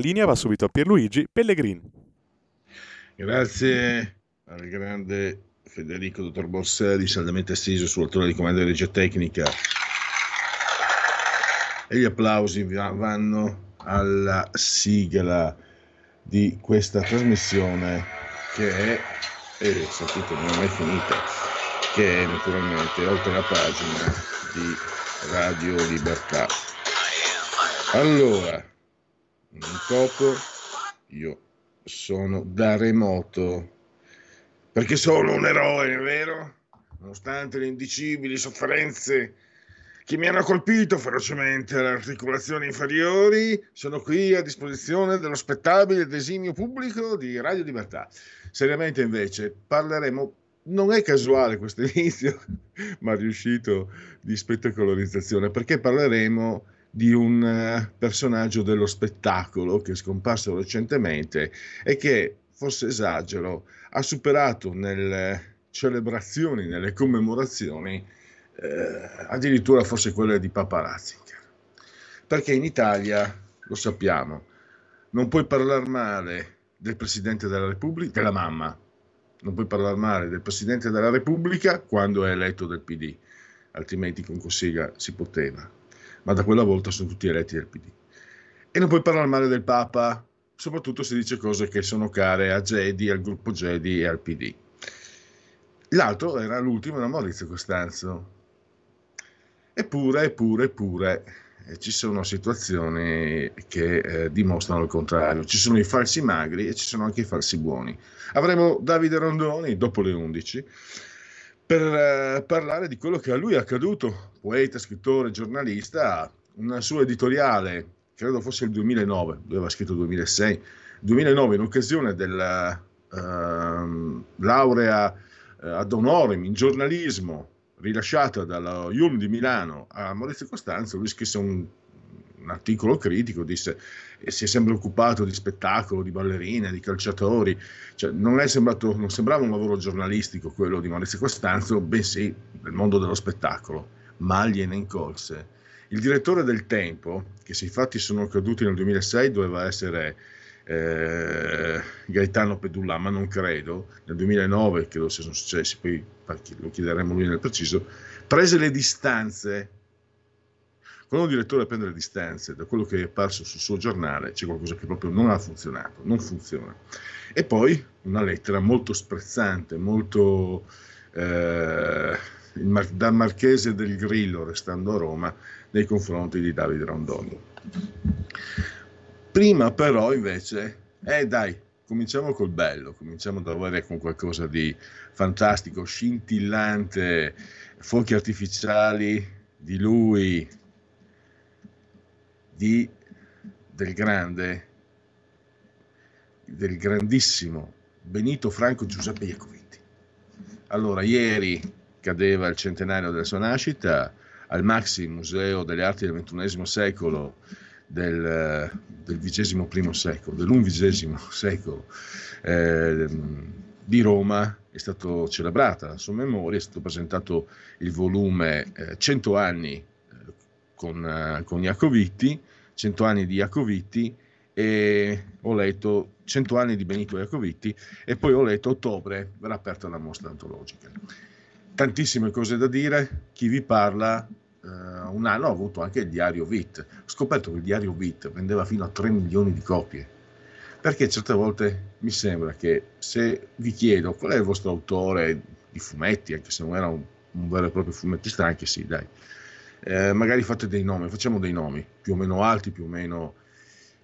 Linea va subito a Pierluigi Pellegrini. Grazie al grande Federico Dottor Borselli, saldamente steso sull'altore di comando di regia tecnica. E gli applausi vanno alla sigla di questa trasmissione che è, eh, sapete, non è mai finita, che è naturalmente oltre la pagina di Radio Libertà. Allora, un topo, io sono da remoto, perché sono un eroe, è vero? Nonostante le indicibili sofferenze che mi hanno colpito ferocemente alle articolazioni inferiori, sono qui a disposizione dello spettabile ed esimio pubblico di Radio Libertà. Seriamente invece parleremo non è casuale questo inizio, ma riuscito di spettacolarizzazione, perché parleremo di un eh, personaggio dello spettacolo che è scomparso recentemente e che, forse esagero, ha superato nelle celebrazioni, nelle commemorazioni, eh, addirittura forse quelle di Papa Ratzinger. Perché in Italia, lo sappiamo, non puoi parlare male del Presidente della Repubblica, della mamma, non puoi parlare male del Presidente della Repubblica quando è eletto del PD, altrimenti con Cossiga si poteva ma da quella volta sono tutti eletti del PD. E non puoi parlare male del Papa, soprattutto se dice cose che sono care a Gedi, al gruppo Gedi e al PD. L'altro era l'ultimo, era Maurizio Costanzo. Eppure, eppure, eppure, eh, ci sono situazioni che eh, dimostrano il contrario. Ci sono i falsi magri e ci sono anche i falsi buoni. Avremo Davide Rondoni dopo le 11 per eh, parlare di quello che a lui è accaduto, poeta, scrittore, giornalista, una sua editoriale, credo fosse il 2009, lui aveva scritto 2006, 2009 in occasione della uh, laurea uh, ad honorem in giornalismo rilasciata dalla IUM di Milano a Maurizio Costanzo, lui scrisse un un articolo critico, disse si è sempre occupato di spettacolo, di ballerine, di calciatori, cioè, non, sembrato, non, sembrava un lavoro giornalistico quello di Maurizio Costanzo, bensì del mondo dello spettacolo, ma gliene incolse. Il direttore del Tempo, che se i fatti sono accaduti nel 2006 doveva essere eh, Gaetano Pedulla, ma non credo, nel 2009 credo siano successi, poi lo chiederemo lui nel preciso, prese le distanze quando un direttore prende le distanze da quello che è apparso sul suo giornale, c'è qualcosa che proprio non ha funzionato, non funziona. E poi una lettera molto sprezzante, molto eh, da Marchese del Grillo, restando a Roma, nei confronti di Davide Rondoni. Prima però invece, eh dai, cominciamo col bello, cominciamo da lavorare con qualcosa di fantastico, scintillante, fuochi artificiali di lui, di, del grande, del grandissimo Benito Franco Giuseppe Iacoviti. Allora, ieri cadeva il centenario della sua nascita al Maxi Museo delle Arti del XXI secolo, del, del XXI secolo, dell'undicesimo secolo eh, di Roma è stato celebrata la sua memoria, è stato presentato il volume eh, 100 anni eh, con, eh, con Iacoviti 100 anni di Iacoviti e ho letto 100 anni di Benito Iacoviti e poi ho letto ottobre verrà aperta la mostra antologica. Tantissime cose da dire, chi vi parla Uh, un anno ho avuto anche il diario VIT. Ho scoperto che il diario VIT vendeva fino a 3 milioni di copie. Perché certe volte mi sembra che se vi chiedo qual è il vostro autore di fumetti, anche se non era un, un vero e proprio fumettista, anche sì, dai, eh, magari fate dei nomi, facciamo dei nomi più o meno alti, più o meno...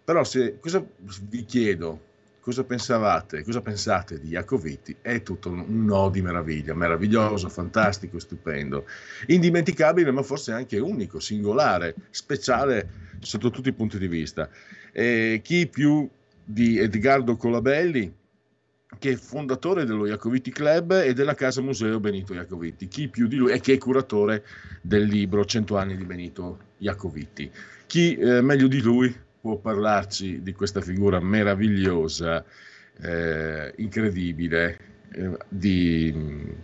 Però se, cosa vi chiedo? cosa pensavate, cosa pensate di Iacoviti? È tutto un no di meraviglia, meraviglioso, fantastico, stupendo, indimenticabile, ma forse anche unico, singolare, speciale sotto tutti i punti di vista. E chi più di Edgardo Colabelli, che è fondatore dello Iacoviti Club e della Casa Museo Benito Iacoviti, chi più di lui e che è curatore del libro 100 anni di Benito Iacoviti. Chi eh, meglio di lui può parlarci di questa figura meravigliosa, eh, incredibile, eh, di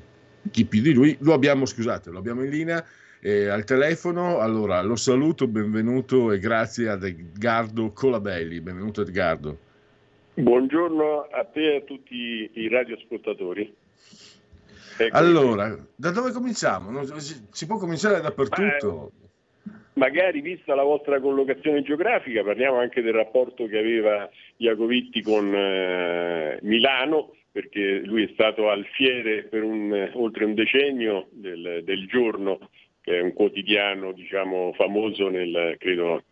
chi più di lui? Lo abbiamo, scusate, lo abbiamo in linea eh, al telefono. Allora, lo saluto, benvenuto e grazie ad Edgardo Colabelli. Benvenuto Edgardo. Buongiorno a te e a tutti i radioascoltatori. Ecco allora, da dove cominciamo? Si può cominciare dappertutto. Ma, magari vista la vostra collocazione geografica, parliamo anche del rapporto che aveva Iacovitti con eh, Milano, perché lui è stato alfiere per un, oltre un decennio del, del giorno, che è un quotidiano diciamo, famoso nel, credo,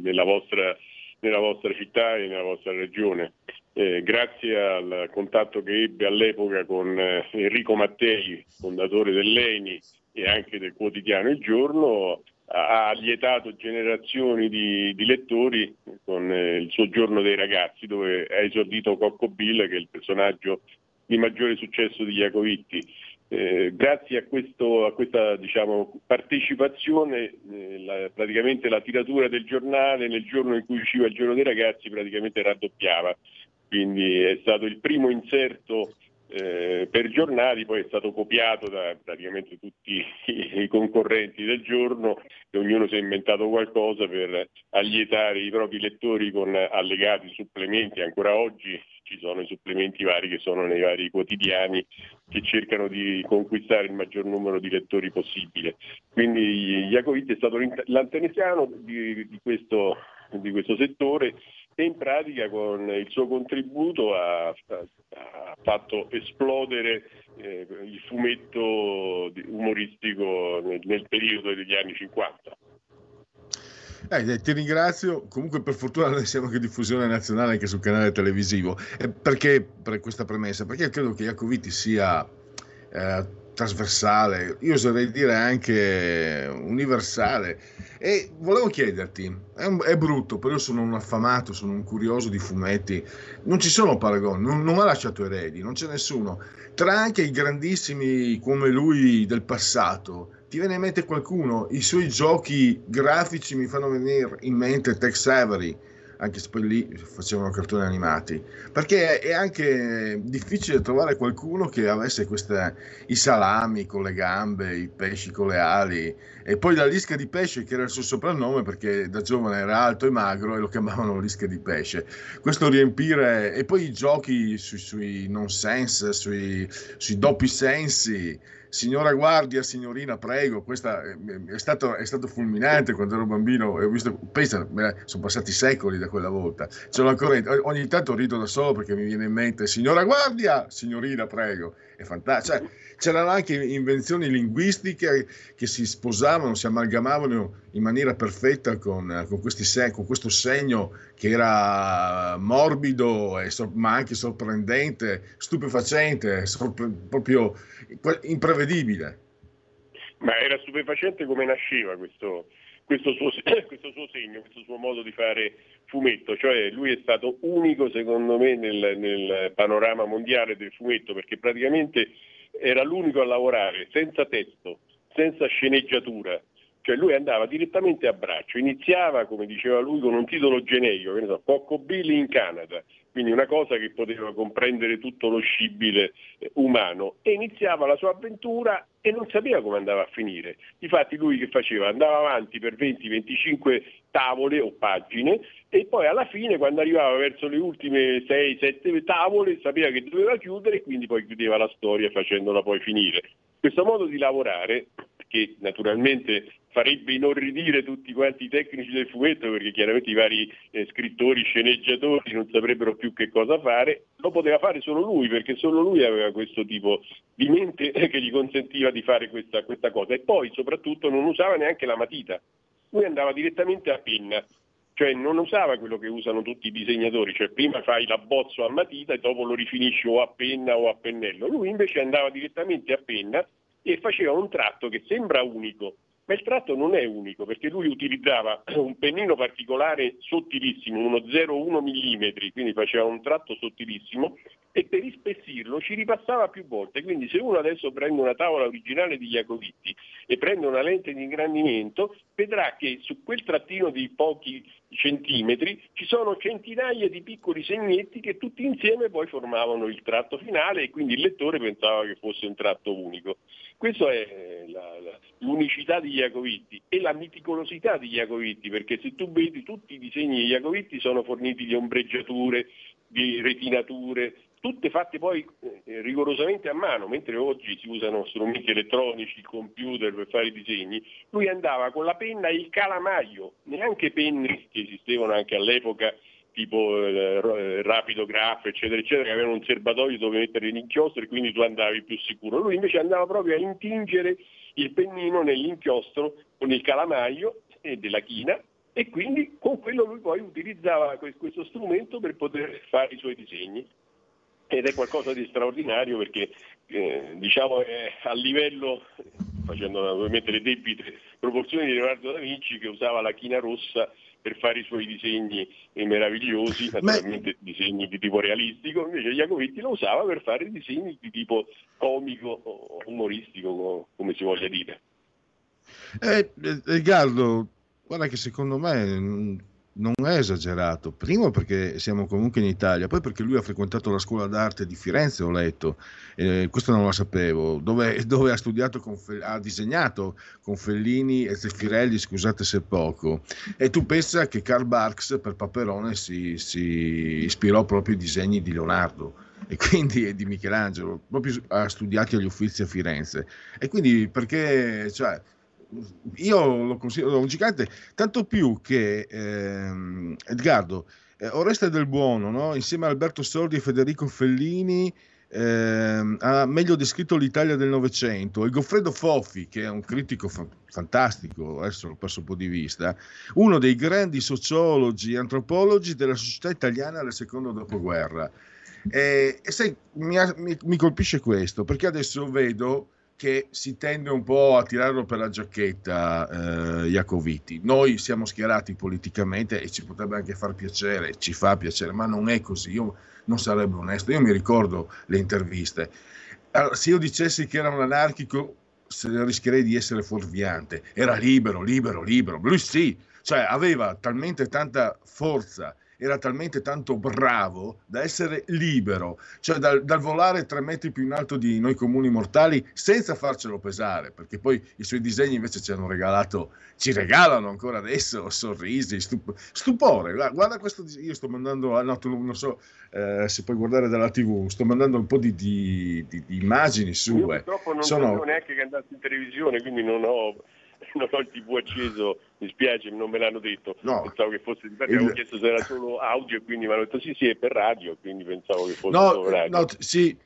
nella vostra nella vostra città e nella vostra regione. Eh, grazie al contatto che ebbe all'epoca con eh, Enrico Mattei, fondatore dell'ENI e anche del quotidiano Il Giorno, ha, lietato generazioni di, di lettori con eh, il suo Giorno dei ragazzi, dove ha esordito Cocco Bill, che è il personaggio di maggiore successo di Iacovitti. Eh, grazie a, questo, a questa diciamo, partecipazione eh, la, praticamente la tiratura del giornale nel giorno in cui usciva il giorno dei ragazzi praticamente raddoppiava, quindi è stato il primo inserto eh, per giornali, poi è stato copiato da praticamente tutti i, i concorrenti del giorno e ognuno si è inventato qualcosa per allietare i propri lettori con allegati, supplementi, ancora oggi ci sono i supplementi vari che sono nei vari quotidiani che cercano di conquistare il maggior numero di lettori possibile. Quindi Jacoviti è stato l'antenesiano di, di, questo, di, questo, settore e in pratica con il suo contributo ha, ha fatto esplodere eh, il fumetto umoristico nel, nel periodo degli anni 50. Eh, ti ringrazio, comunque per fortuna noi siamo anche diffusione nazionale anche sul canale televisivo. Eh, perché per questa premessa? Perché credo che Iacoviti sia eh, trasversale, io oserei dire anche universale. E volevo chiederti, è, un, è, brutto, però io sono un affamato, sono un curioso di fumetti, non ci sono paragoni, non, non ha lasciato eredi, non c'è nessuno. Tra anche i grandissimi come lui del passato, ti viene in mente qualcuno? I suoi giochi grafici mi fanno venire in mente Tex Avery, anche se poi lì facevano cartoni animati, perché è anche difficile trovare qualcuno che avesse queste, i salami con le gambe, i pesci con le ali, e poi la lisca di pesce che era il suo soprannome perché da giovane era alto e magro e lo chiamavano lisca di pesce. Questo riempire, e poi i giochi sui, sui nonsense, sui, sui doppi sensi, signora guardia, signorina, prego, questa è stato, è stato fulminante quando ero bambino ho visto, pensa, sono passati secoli da quella volta, ce l'ho ancora, ogni tanto rido da solo perché mi viene in mente, signora guardia, signorina, prego, è fantastico, cioè, c'erano anche invenzioni linguistiche che si sposavano, si amalgamavano in maniera perfetta con, con, questi, con questo segno che era morbido, ma anche sorprendente, stupefacente, sorpre- proprio imprevedibile. Ma era stupefacente come nasceva questo, questo, suo, questo suo segno, questo suo modo di fare fumetto, cioè lui è stato unico secondo me nel, nel panorama mondiale del fumetto perché praticamente era l'unico a lavorare senza testo, senza sceneggiatura, cioè lui andava direttamente a braccio, iniziava, come diceva lui, con un titolo generico, che ne so, Cocco Billy in Canada, quindi una cosa che poteva comprendere tutto lo scibile eh, umano, e iniziava la sua avventura e non sapeva come andava a finire. Difatti lui che faceva? Andava avanti per 20-25 tavole o pagine e poi alla fine quando arrivava verso le ultime 6-7 tavole sapeva che doveva chiudere e quindi poi chiudeva la storia facendola poi finire. Questo modo di lavorare, che naturalmente farebbe inorridire tutti quanti i tecnici del fumetto perché chiaramente i vari eh, scrittori, sceneggiatori non saprebbero più che cosa fare, lo poteva fare solo lui perché solo lui aveva questo tipo di mente che gli consentiva di fare questa, questa cosa. E poi soprattutto non usava neanche la matita, lui andava direttamente a penna cioè non usava quello che usano tutti i disegnatori, cioè prima fai l'abbozzo a matita e dopo lo rifinisci o a penna o a pennello. Lui invece andava direttamente a penna e faceva un tratto che sembra unico, ma il tratto non è unico perché lui utilizzava un pennino particolare sottilissimo, uno 0,1 mm, quindi faceva un tratto sottilissimo e per ispessirlo ci ripassava più volte. Quindi se uno adesso prende una tavola originale di Jacovitti e prende una lente di ingrandimento, vedrà che su quel trattino di pochi centimetri ci sono centinaia di piccoli segnetti che tutti insieme poi formavano il tratto finale e quindi il lettore pensava che fosse un tratto unico. Questa è la, la, l'unicità di Iacovitti e la miticolosità di Iacovitti, perché se tu vedi tutti i disegni di Iacovitti sono forniti di ombreggiature, di retinature, tutte fatte poi eh, rigorosamente a mano, mentre oggi si usano strumenti elettronici, computer per fare i disegni, lui andava con la penna e il calamaio, neanche penne che esistevano anche all'epoca tipo eh, rapido graph eccetera eccetera che avevano un serbatoio dove mettere l'inchiostro e quindi tu andavi più sicuro. Lui invece andava proprio a intingere il pennino nell'inchiostro con il calamaio della china e quindi con quello lui poi utilizzava questo strumento per poter fare i suoi disegni ed è qualcosa di straordinario perché eh, diciamo è a livello, facendo naturalmente le debite proporzioni di Leonardo da Vinci che usava la china rossa per fare i suoi disegni meravigliosi, naturalmente Ma... disegni di tipo realistico, invece Iacovetti lo usava per fare disegni di tipo comico o umoristico, come si voglia dire. Eh, Edgardo, guarda che secondo me non è esagerato. Primo perché siamo comunque in Italia, poi perché lui ha frequentato la scuola d'arte di Firenze, ho letto, eh, questo non lo sapevo, dove, dove ha studiato, con, ha disegnato con Fellini e Zeffirelli, scusate se poco. E tu pensa che Karl Barks per Paperone si, si ispirò proprio ai disegni di Leonardo e quindi di Michelangelo, proprio ha studiato agli uffizi a Firenze. E quindi perché, cioè, io lo considero un gigante, tanto più che ehm, Edgardo, eh, Oreste del Buono, no? insieme a Alberto Sordi e Federico Fellini, eh, ha meglio descritto l'Italia del Novecento e Goffredo Foffi, che è un critico fa- fantastico, adesso l'ho perso un po' di vista, uno dei grandi sociologi e antropologi della società italiana del secondo dopoguerra. E, e sai, mi, mi, mi colpisce questo, perché adesso vedo che si tende un po' a tirarlo per la giacchetta eh, Iacoviti. Noi siamo schierati politicamente e ci potrebbe anche far piacere, ci fa piacere, ma non è così. Io non sarebbe onesto. Io mi ricordo le interviste. Allora, se io dicessi che era un anarchico, rischierei di essere fuorviante. Era libero, libero, libero. Lui sì, cioè aveva talmente tanta forza era talmente tanto bravo da essere libero, cioè dal, dal, volare tre metri più in alto di noi comuni mortali senza farcelo pesare, perché poi i suoi disegni invece ci hanno regalato, ci regalano ancora adesso sorrisi, stup- stupore. Guarda questo, io sto mandando, no, non so eh, se puoi guardare dalla tv, sto mandando un po' di, di, di, di immagini sue. Io purtroppo non Sono... neanche che andassi in televisione, quindi non ho non ho il tv acceso, mi spiace, non me l'hanno detto. No. Pensavo che fosse di il... avevo chiesto se era solo audio e quindi mi hanno detto sì, sì, è per radio, quindi pensavo che fosse no, solo radio. No, sì,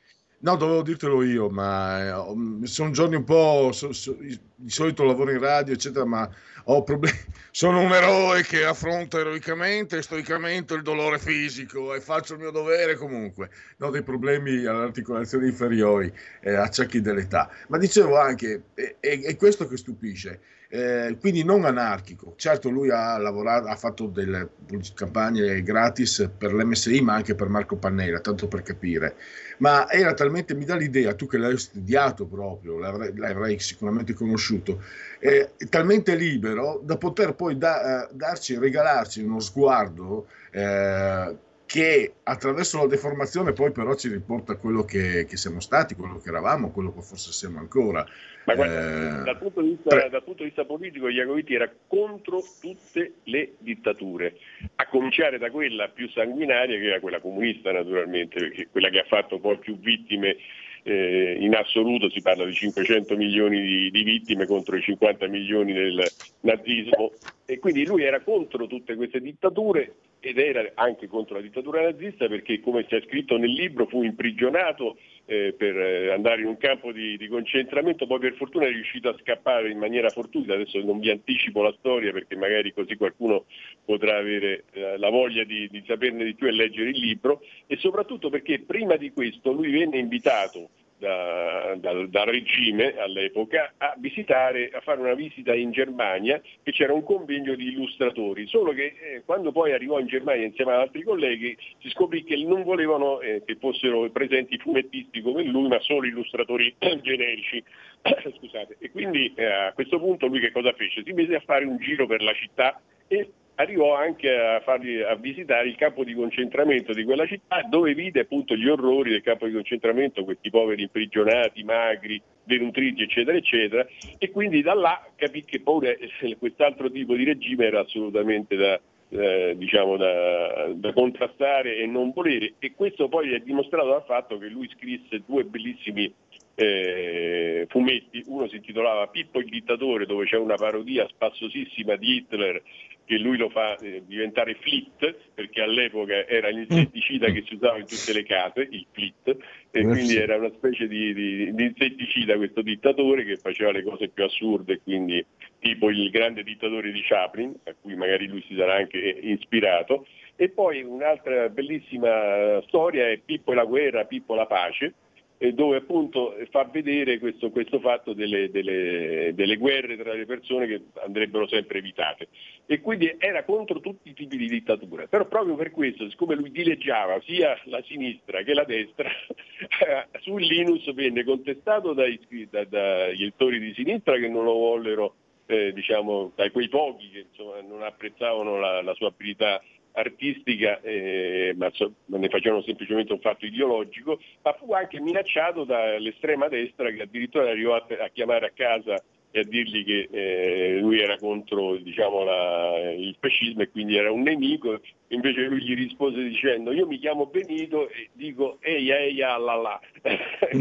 No, dovevo dirtelo io, ma eh, sono giorni un po'. So, so, di solito lavoro in radio, eccetera, ma ho problemi. Sono un eroe che affronta eroicamente e stoicamente il dolore fisico e faccio il mio dovere comunque. Ho dei problemi alle articolazioni inferiori, eh, acciacchi dell'età. Ma dicevo anche, è, è questo che stupisce eh, quindi non anarchico. Certo lui ha, lavorato, ha fatto delle campagne gratis per l'MSI ma anche per Marco Pannella, tanto per capire, ma era talmente, mi dà l'idea, tu che l'hai studiato proprio, l'avrai, l'avrai sicuramente conosciuto, eh, talmente libero da poter poi da, uh, darci, regalarci uno sguardo eh, che attraverso la deformazione poi però ci riporta quello che, che, siamo stati, quello che eravamo, quello che forse siamo ancora. Ma guarda, eh, dal, punto vista, dal, punto di vista, politico Iacovitti era contro tutte le dittature, a cominciare da quella più sanguinaria che era quella comunista naturalmente, perché quella che ha fatto poi più vittime eh, in assoluto si parla di 500 milioni di, di, vittime contro i 50 milioni del nazismo e quindi lui era contro tutte queste dittature ed era anche contro la dittatura nazista perché come c'è scritto nel libro fu imprigionato eh, per eh, andare in un campo di, di, concentramento, poi per fortuna è riuscito a scappare in maniera fortuita, adesso non vi anticipo la storia perché magari così qualcuno potrà avere eh, la voglia di, di saperne di più e leggere il libro. E soprattutto perché prima di questo lui venne invitato da, dal, dal, regime all'epoca a visitare, a fare una visita in Germania che c'era un convegno di illustratori, solo che eh, quando poi arrivò in Germania insieme ad altri colleghi si scoprì che non volevano eh, che fossero presenti fumettisti come lui, ma solo illustratori generici. Scusate. E quindi eh, a questo punto lui che cosa fece? Si mise a fare un giro per la città e arrivò anche a, fargli, a visitare il campo di concentramento di quella città dove vide appunto gli orrori del campo di concentramento, questi poveri imprigionati, magri, denutriti eccetera eccetera. E quindi da là capì che pure quest'altro tipo di regime era assolutamente da, eh, diciamo da, da, contrastare e non volere. E questo poi è dimostrato dal fatto che lui scrisse due bellissimi eh, fumetti, uno si intitolava Pippo il dittatore dove c'è una parodia spassosissima di Hitler che lui lo fa eh, diventare flit, perché all'epoca era l'insetticida che si usava in tutte le case, il flit, e quindi era una specie di, di, di, insetticida questo dittatore che faceva le cose più assurde, quindi tipo il grande dittatore di Chaplin, a cui magari lui si sarà anche ispirato. E poi un'altra bellissima storia è Pippo e la guerra, Pippo la pace, dove appunto fa vedere questo, questo fatto delle, delle, delle, guerre tra le persone che andrebbero sempre evitate. E quindi era contro tutti i tipi di dittatura. Però proprio per questo, siccome lui dileggiava sia la sinistra che la destra, su Linus venne contestato dai, da, dagli elettori di sinistra che non lo vollero, eh, diciamo, da quei pochi che insomma, non apprezzavano la, la sua abilità artistica, eh, ma ne facevano semplicemente un fatto ideologico, ma fu anche minacciato dall'estrema destra che addirittura arrivò a, a chiamare a casa e a dirgli che eh, lui era contro diciamo, la, il fascismo e quindi era un nemico, invece lui gli rispose dicendo io mi chiamo Benito e dico ehi ehi alla la,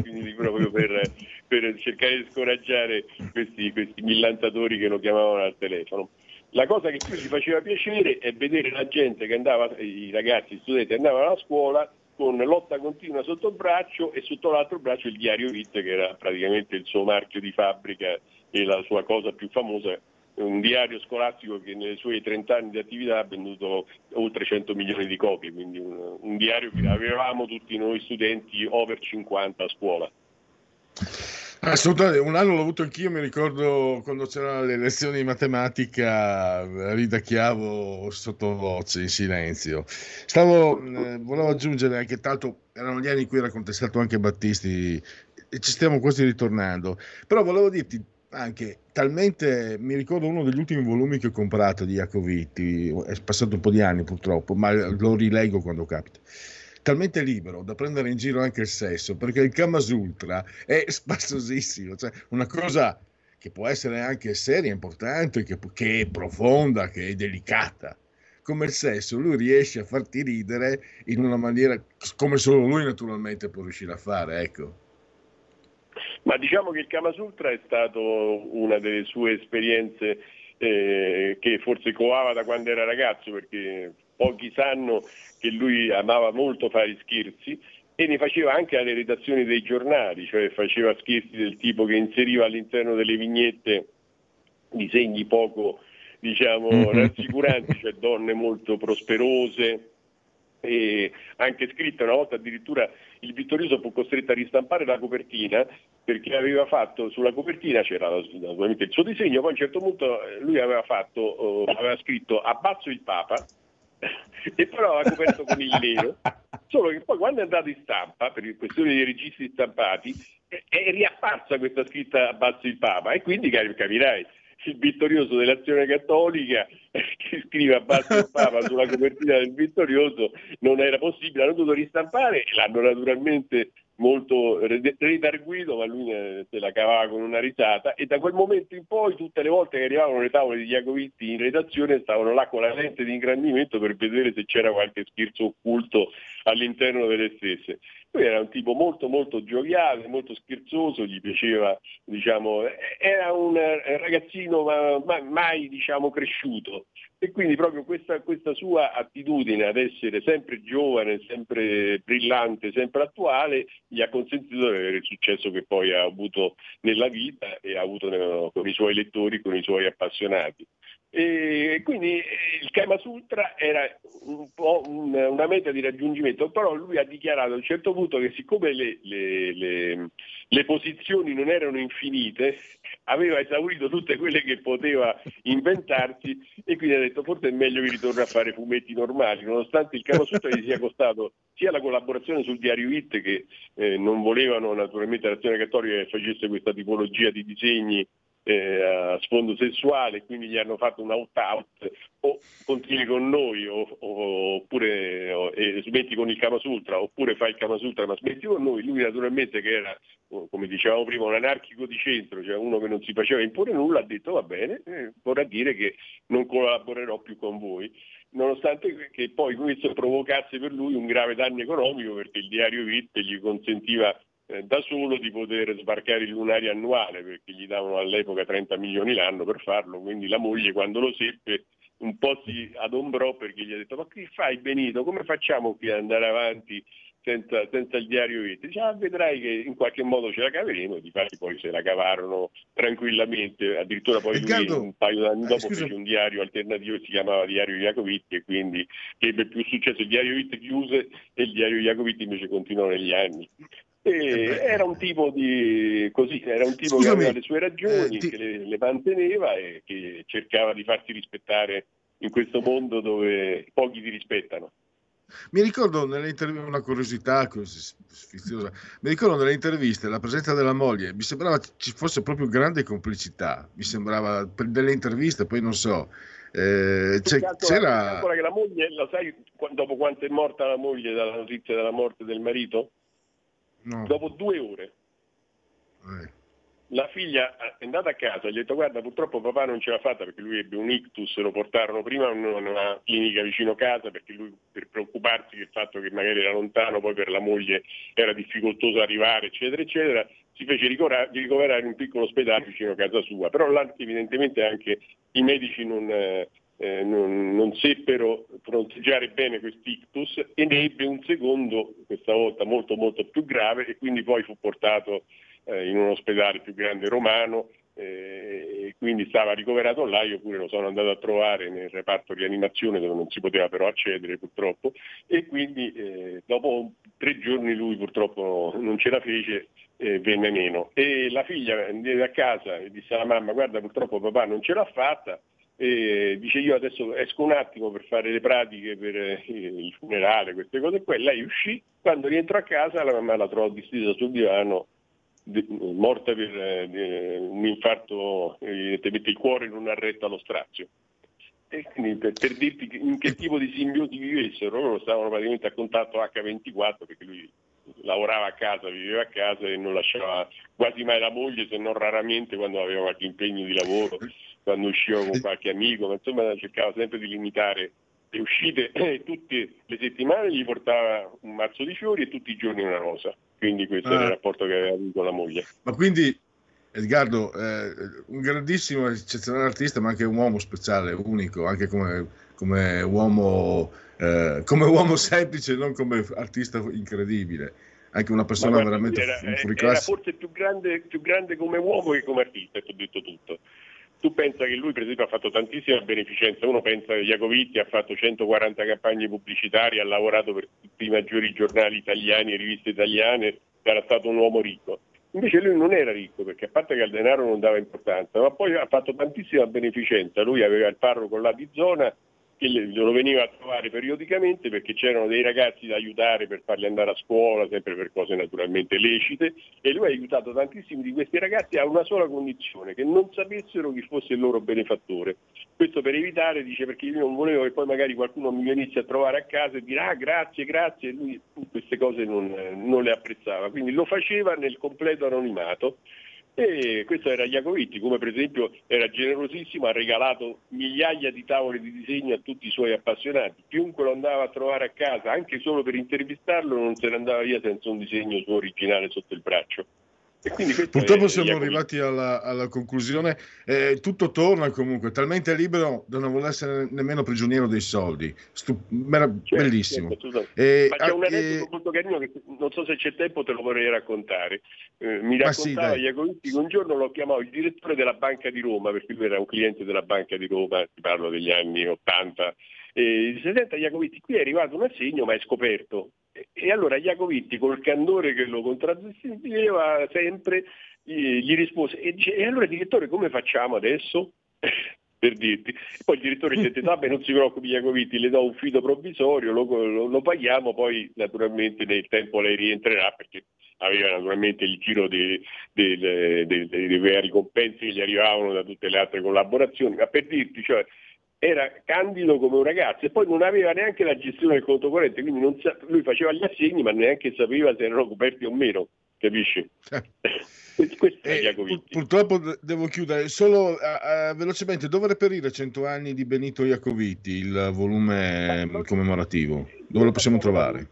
quindi proprio per, per, cercare di scoraggiare questi, questi millantatori che lo chiamavano al telefono. La cosa che più ci faceva piacere è vedere la gente che andava, i ragazzi, gli studenti andavano a scuola con lotta continua sotto il braccio e sotto l'altro braccio il diario Vit che era praticamente il suo marchio di fabbrica e la sua cosa più famosa, un diario scolastico che nei suoi 30 anni di attività ha venduto oltre 100 milioni di copie, quindi un, un diario che avevamo tutti noi studenti over 50 a scuola. Assolutamente, un anno l'ho avuto anch'io, mi ricordo quando c'erano le lezioni di matematica, ridacchiavo sottovoce, in silenzio. Stavo, eh, volevo aggiungere anche, tanto erano gli anni in cui era contestato anche Battisti, e ci stiamo quasi ritornando, però volevo dirti anche, talmente, mi ricordo uno degli ultimi volumi che ho comprato di Jacovitti, è passato un po' di anni purtroppo, ma lo rileggo quando capita talmente libero da prendere in giro anche il sesso, perché il Kama Sutra è spassosissimo, cioè una cosa che può essere anche seria, importante, che, che è profonda, che è delicata. Come il sesso, lui riesce a farti ridere in una maniera come solo lui naturalmente può riuscire a fare, ecco. Ma diciamo che il Kama Sutra è stato una delle sue esperienze eh, che forse coava da quando era ragazzo, perché pochi sanno che lui amava molto fare scherzi e ne faceva anche alle redazioni dei giornali, cioè faceva scherzi del tipo che inseriva all'interno delle vignette disegni poco diciamo, mm-hmm. rassicuranti, cioè donne molto prosperose, e anche scritta una volta addirittura il Vittorioso fu costretto a ristampare la copertina perché aveva fatto sulla copertina c'era naturalmente il suo disegno poi a un certo punto lui aveva, fatto, uh, aveva scritto abbazzo il Papa e però aveva coperto con il nero, solo che poi quando è andato in stampa, per questione dei registri stampati, è, è riapparsa questa scritta a basso il Papa. E quindi capirai, il vittorioso dell'azione cattolica che scrive a basso il Papa sulla copertina del vittorioso non era possibile, hanno dovuto ristampare e l'hanno naturalmente molto redarguito, ma lui eh, se la cavava con una risata e da quel momento in poi tutte le volte che arrivavano le tavole di Iacovitti in redazione stavano là con la lente di ingrandimento per vedere se c'era qualche scherzo occulto all'interno delle stesse. Lui era un tipo molto molto gioviale, molto scherzoso, gli piaceva, diciamo, era un ragazzino ma, ma, mai diciamo, cresciuto e quindi proprio questa, questa, sua attitudine ad essere sempre giovane, sempre brillante, sempre attuale, gli ha consentito di avere il successo che poi ha avuto nella vita e ha avuto con i suoi lettori, con i suoi appassionati. E quindi eh, il Kama Sutra era un po' una meta di raggiungimento, però lui ha dichiarato a un certo punto che siccome le, le, le, le posizioni non erano infinite, aveva esaurito tutte quelle che poteva inventarsi e quindi ha detto forse è meglio che ritorni a fare fumetti normali, nonostante il Kama Sutra gli sia costato sia la collaborazione sul diario Hit che eh, non volevano naturalmente l'azione cattolica che facesse questa tipologia di disegni eh, a sfondo sessuale, quindi gli hanno fatto un out-out, o continui con noi o, o, oppure o, smetti con il Kama Sutra, oppure fai il Kama Sutra ma smetti con noi. Lui naturalmente che era, come dicevamo prima, un anarchico di centro, cioè uno che non si faceva imporre nulla, ha detto va bene, eh, vorrà dire che non collaborerò più con voi nonostante che poi questo provocasse per lui un grave danno economico perché il diario VIT gli consentiva eh, da solo di poter sbarcare il lunario annuale perché gli davano all'epoca 30 milioni l'anno per farlo, quindi la moglie quando lo seppe un po' si adombrò perché gli ha detto ma che fai Benito, come facciamo qui ad andare avanti senza, senza il diario vita? Dice ah, vedrai che in qualche modo ce la caveremo e di fatti poi se la cavarono tranquillamente, addirittura poi Riccardo, lui un paio d'anni dopo eh, fece un diario alternativo che si chiamava Diario Jacovitti e quindi ebbe più successo, il diario Vitti chiuse e il diario Jacovitti invece continuò negli anni. Era un tipo di così, era un tipo Scusami, che aveva le sue ragioni, eh, ti... che le, le, manteneva e che cercava di farsi rispettare in questo mondo dove pochi ti rispettano. Mi ricordo nelle interviste, una curiosità sfiziosa, mi ricordo nelle interviste la presenza della moglie, mi sembrava ci fosse proprio grande complicità, mi sembrava per delle interviste, poi non so. Eh, c'era... che la moglie, lo sai dopo quanto è morta la moglie dalla notizia della morte del marito? No. Dopo due ore. Eh. La figlia è andata a casa e gli ha detto guarda purtroppo papà non ce l'ha fatta perché lui ebbe un ictus, lo portarono prima in una clinica vicino casa perché lui per preoccuparsi del fatto che magari era lontano, poi per la moglie era difficoltoso arrivare eccetera eccetera, si fece ricoverare in un piccolo ospedale vicino a casa sua, però là evidentemente anche i medici non, eh, eh, non, non, seppero fronteggiare bene quest'ictus e ne ebbe un secondo, questa volta molto molto più grave, e quindi poi fu portato eh, in un ospedale più grande romano eh, e quindi stava ricoverato là, io pure lo sono andato a trovare nel reparto rianimazione dove non si poteva però accedere purtroppo e quindi eh, dopo tre giorni lui purtroppo non ce la fece e venne meno. E la figlia andava a casa e disse alla mamma guarda purtroppo papà non ce l'ha fatta e dice io adesso esco un attimo per fare le pratiche per eh, il funerale, queste cose qua, lei uscì, quando rientrò a casa la mamma la trovò distesa sul divano, morta per eh, un infarto, evidentemente il cuore non ha retto allo strazio. E quindi per, per, dirti in che tipo di simbiosi vivessero, loro stavano praticamente a contatto H24 perché lui lavorava a casa, viveva a casa e non lasciava quasi mai la moglie se non raramente quando aveva qualche impegno di lavoro quando uscivo con qualche amico, ma insomma cercava sempre di limitare le uscite e tutte le settimane gli portava un mazzo di fiori e tutti i giorni una rosa. Quindi questo ah. era il rapporto che aveva avuto con la moglie. Ma quindi Edgardo, eh, un grandissimo, eccezionale artista, ma anche un uomo speciale, unico, anche come, come, uomo, eh, come uomo semplice, non come artista incredibile. Anche una persona guarda, veramente era, era forse più grande, più grande come uomo che come artista, ti ho detto tutto tu pensa che lui per esempio ha fatto tantissima beneficenza, uno pensa che Iacovitti ha fatto 140 campagne pubblicitarie, ha lavorato per tutti i maggiori giornali italiani e riviste italiane, era stato un uomo ricco. Invece lui non era ricco perché a parte che al denaro non dava importanza, ma poi ha fatto tantissima beneficenza, lui aveva il parroco là di zona che lo veniva a trovare periodicamente perché c'erano dei ragazzi da aiutare per farli andare a scuola, sempre per cose naturalmente lecite, e lui ha aiutato tantissimi di questi ragazzi a una sola condizione, che non sapessero chi fosse il loro benefattore. Questo per evitare, dice, perché io non volevo che poi magari qualcuno mi venisse a trovare a casa e dire ah grazie, grazie, e lui queste cose non, non le apprezzava, quindi lo faceva nel completo anonimato E questo era Iacovitti, come per esempio era generosissimo, ha regalato migliaia di tavole di disegno a tutti i suoi appassionati. Chiunque lo andava a trovare a casa, anche solo per intervistarlo, non se ne andava via senza un disegno suo originale sotto il braccio. Purtroppo siamo arrivati alla, alla conclusione. Eh, tutto torna comunque, talmente libero da non voler essere nemmeno prigioniero dei soldi. Stu- mera- certo, bellissimo. Certo, eh, Ma c'è un aneddoto eh, molto carino che non so se c'è tempo, te lo vorrei raccontare. Eh, mi raccontava sì, Iacovitti che un giorno lo chiamò il direttore della Banca di Roma, perché lui era un cliente della Banca di Roma, ti parlo degli anni 80. E dice, senta Iacovitti, qui è arrivato un assegno ma è scoperto. E allora Iacovitti, col candore che lo contraddistingueva sempre, gli rispose, e, dice, e allora direttore come facciamo adesso? per dirti. Poi il direttore detto, vabbè non si preoccupi Iacovitti, le do un fido provvisorio, lo, lo, lo, paghiamo, poi naturalmente nel tempo lei rientrerà perché aveva naturalmente il giro delle ricompense che gli arrivavano da tutte le altre collaborazioni, ma per dirti, cioè, era candido come un ragazzo e poi non aveva neanche la gestione del conto corrente, quindi sa- lui faceva gli assegni ma neanche sapeva se erano coperti o meno, capisci? Questo è eh, pur- purtroppo devo chiudere, solo uh, uh, velocemente, dove reperire 100 anni di Benito Iacovitti, il volume commemorativo? Dove lo possiamo trovare?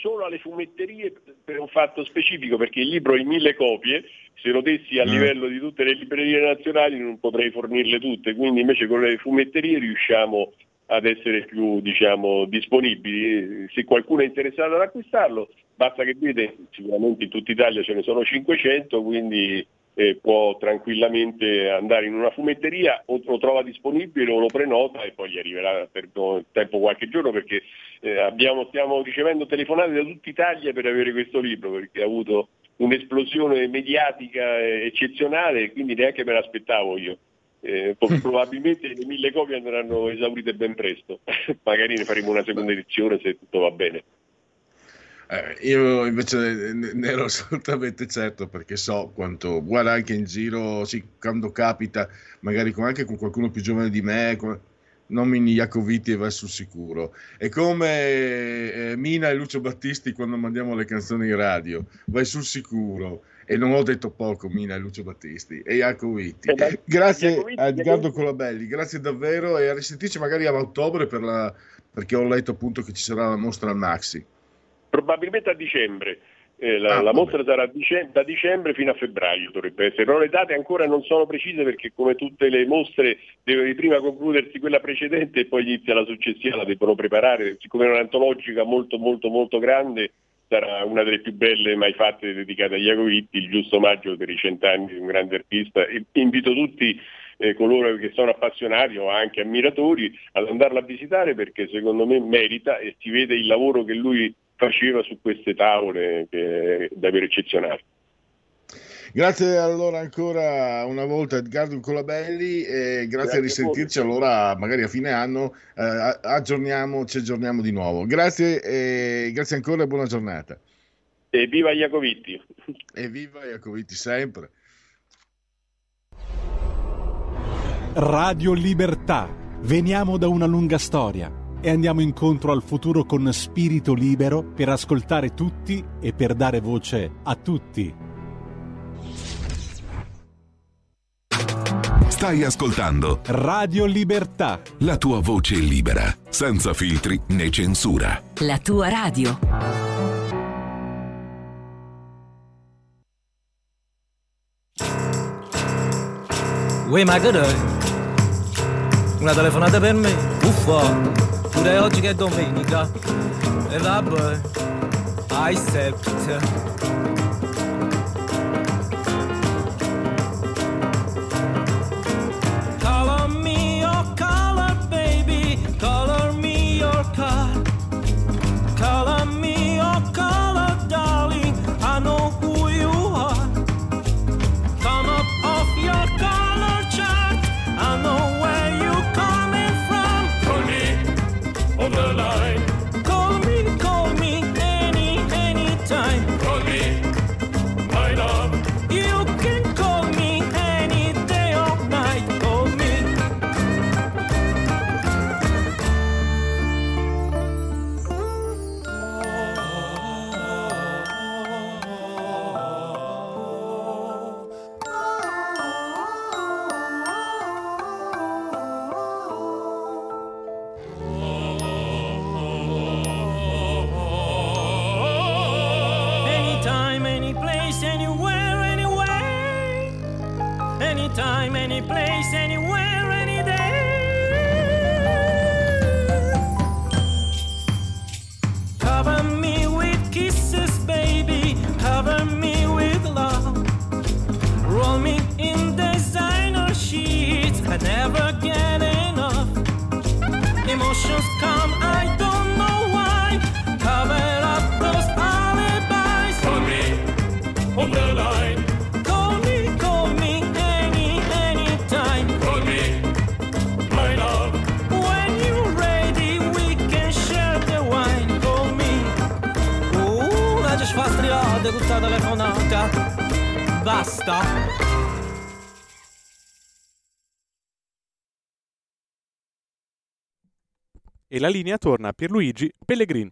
Solo alle fumetterie per un fatto specifico, perché il libro ha mille copie se lo dessi a mm. livello di tutte le librerie nazionali non potrei fornirle tutte, quindi invece con le fumetterie riusciamo ad essere più diciamo, disponibili. Se qualcuno è interessato ad acquistarlo, basta che vede, sicuramente in tutta Italia ce ne sono 500, quindi eh, può tranquillamente andare in una fumetteria o lo trova disponibile o lo prenota e poi gli arriverà per tempo qualche giorno perché eh, abbiamo, stiamo ricevendo telefonate da tutta Italia per avere questo libro perché ha avuto un'esplosione mediatica eccezionale e quindi neanche me l'aspettavo io. Eh, probabilmente le mille copie andranno esaurite ben presto, magari ne faremo una seconda edizione se tutto va bene. Eh, io invece ne ero assolutamente certo perché so quanto, guarda anche in giro, sì, quando capita, magari con, anche con qualcuno più giovane di me, con, nomini Iacoviti e vai sul sicuro. È come eh, Mina e Lucio Battisti quando mandiamo le canzoni in radio, vai sul sicuro. E non ho detto poco, Mina e Lucio Battisti e Iacoviti. Eh, grazie Iacoviti, a Edgardo Colabelli, grazie davvero e a risentirci magari a ottobre per la, perché ho letto appunto che ci sarà la mostra al Maxi. Probabilmente a dicembre. Eh, la, ah, la, mostra sarà dicem- da dicembre fino a febbraio, dovrebbe essere, però le date ancora non sono precise perché come tutte le mostre deve prima concludersi quella precedente e poi inizia la successiva, la devono preparare, siccome è un'antologica molto molto molto grande sarà una delle più belle mai fatte dedicate a Iacovitti, il giusto omaggio per i cent'anni di un grande artista. E invito tutti eh, coloro che sono appassionati o anche ammiratori ad andarla a visitare perché secondo me merita e si vede il lavoro che lui faceva su queste tavole che è davvero eccezionale. Grazie allora ancora una volta Edgardo Colabelli e grazie, grazie a risentirci allora magari a fine anno eh, aggiorniamo, ci aggiorniamo di nuovo. Grazie, e grazie ancora e buona giornata. E viva Iacovitti! E viva Iacovitti sempre! Radio Libertà, veniamo da una lunga storia e andiamo incontro al futuro con spirito libero per ascoltare tutti e per dare voce a tutti. Stai ascoltando Radio Libertà. La tua voce libera, senza filtri né censura. La tua radio. Uè, ma che Una telefonata per me? Uffa! Pure oggi che è domenica. E vabbè, La linea torna a Pierluigi Pellegrin.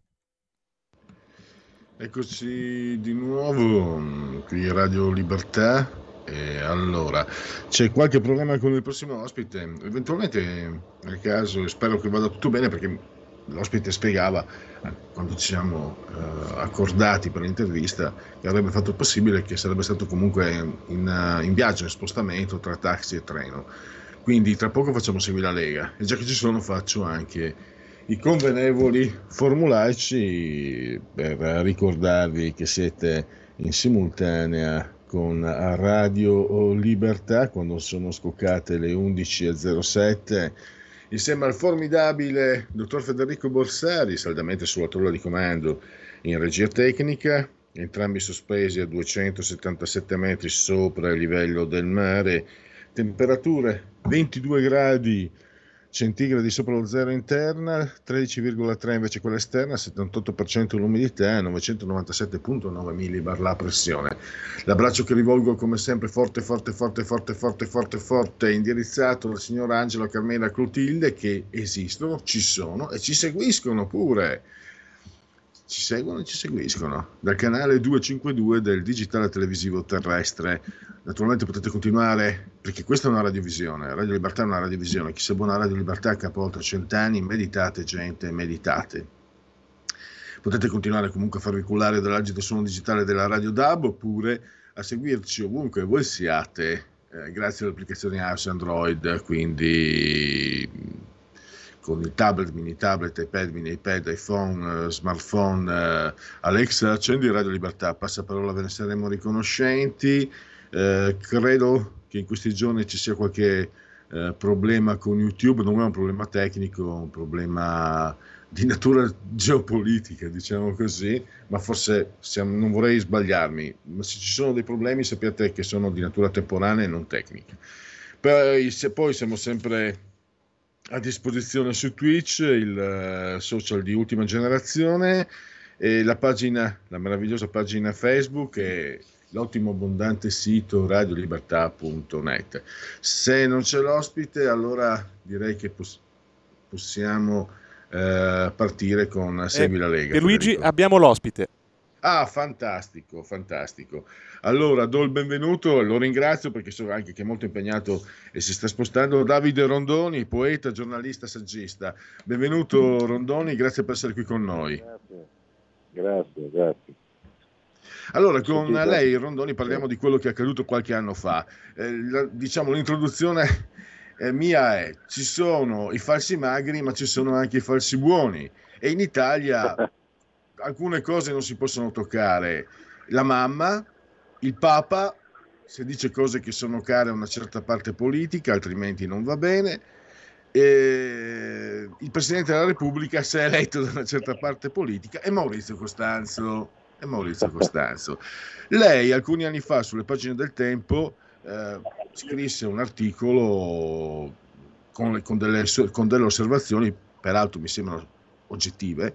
Eccoci di nuovo qui a Radio Libertà. E allora, c'è qualche problema con il prossimo ospite? Eventualmente, nel caso, spero che vada tutto bene perché l'ospite spiegava eh, quando ci siamo eh, accordati per l'intervista che avrebbe fatto il possibile che sarebbe stato comunque in, in viaggio, in spostamento tra taxi e treno. Quindi tra poco facciamo seguire la Lega e già che ci sono faccio anche i convenevoli formulaici per ricordarvi che siete in simultanea con Radio Libertà quando sono scoccate le 11.07 insieme al formidabile dottor Federico Borsari saldamente sulla tolla di comando in regia tecnica entrambi sospesi a 277 metri sopra il livello del mare. Temperature 22 gradi centigradi sopra lo zero interna, 13,3 invece quella esterna, 78% l'umidità, 997,9 millibar la pressione. L'abbraccio che rivolgo come sempre forte, forte, forte, forte, forte, forte, forte, indirizzato al signor Angelo Carmela Clotilde che esistono, ci sono e ci seguiscono pure. Ci seguono e ci seguiscono. Dal canale 252 del digitale televisivo terrestre. Naturalmente potete continuare, perché questa è una radiovisione, Radio Libertà è una radiovisione, chi segue una Radio Libertà ha oltre cent'anni, meditate gente, meditate. Potete continuare comunque a farvi cullare dall'agito suono digitale della Radio DAB oppure a seguirci ovunque voi siate, eh, grazie alle applicazioni iOS e Android, quindi con il tablet, mini tablet, iPad, mini iPad, iPhone, eh, smartphone, eh, Alexa, accendi Radio Libertà, passa parola, ve ne saremo riconoscenti. Eh, credo che in questi giorni ci sia qualche eh, problema con YouTube, non è un problema tecnico, è un problema di natura geopolitica, diciamo così, ma forse siamo, non vorrei sbagliarmi, ma se ci sono dei problemi sappiate che sono di natura temporanea e non tecnica. Poi, se, poi siamo sempre a disposizione su Twitch, il uh, social di ultima generazione, e la pagina, la meravigliosa pagina Facebook e l'ottimo abbondante sito radiolibertà.net. Se non c'è l'ospite, allora direi che poss- possiamo uh, partire con Segui la Lega. E Luigi, abbiamo l'ospite. Ah, fantastico, fantastico. Allora, do il benvenuto, lo ringrazio perché so anche che è molto impegnato e si sta spostando. Davide Rondoni, poeta, giornalista, saggista. Benvenuto Rondoni, grazie per essere qui con noi. Grazie, grazie, grazie. Allora, con lei Rondoni parliamo di quello che è accaduto qualche anno fa. Eh, la, diciamo, l'introduzione eh, mia è, ci sono i falsi magri, ma ci sono anche i falsi buoni. E in Italia alcune cose non si possono toccare. La mamma, il Papa, se dice cose che sono care a una certa parte politica, altrimenti non va bene. E il Presidente della Repubblica, se è eletto da una certa parte politica, è Maurizio Costanzo. È Maurizio Costanzo. Lei alcuni anni fa sulle pagine del Tempo eh, scrisse un articolo con, con, delle, con delle osservazioni, peraltro mi sembrano oggettive,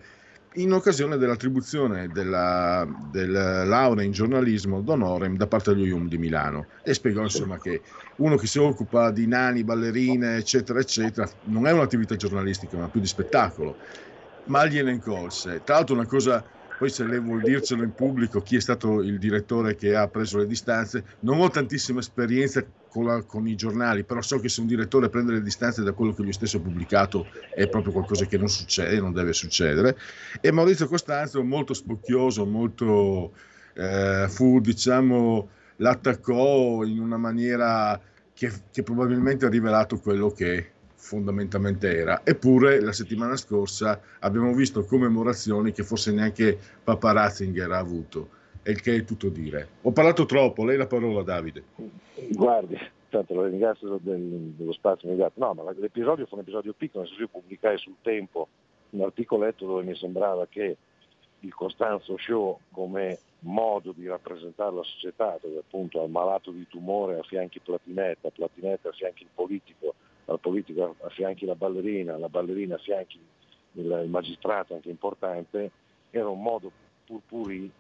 in occasione dell'attribuzione della, della, laurea in giornalismo d'onorem da parte dello IUM di Milano. E spiegò insomma che uno che si occupa di nani, ballerine eccetera eccetera non è un'attività giornalistica ma più di spettacolo. Ma gliene incolse tra l'altro una cosa poi se lei vuol dircelo in pubblico chi è stato il direttore che ha preso le distanze, non ho tantissima esperienza con, la, con, i giornali, però so che se un direttore prende le distanze da quello che lui stesso ha pubblicato è proprio qualcosa che non succede, non deve succedere. E Maurizio Costanzo, molto spocchioso, molto eh, fu, diciamo, l'attaccò in una maniera che, che probabilmente ha rivelato quello che fondamentalmente era. Eppure la settimana scorsa abbiamo visto commemorazioni che forse neanche Papa Ratzinger ha avuto, e il che è tutto dire. Ho parlato troppo, lei la parola Davide. Guardi, tanto lo ringrazio del, dello spazio dato. No, ma l'episodio fu un episodio piccolo, nel senso io pubblicai sul tempo un articoletto dove mi sembrava che il Costanzo Show come modo di rappresentare la società, dove appunto al malato di tumore affianchi Platinetta, Platinetta affianchi il politico, al politico affianchi la ballerina, la ballerina affianchi il, magistrato anche importante, era un modo purpurì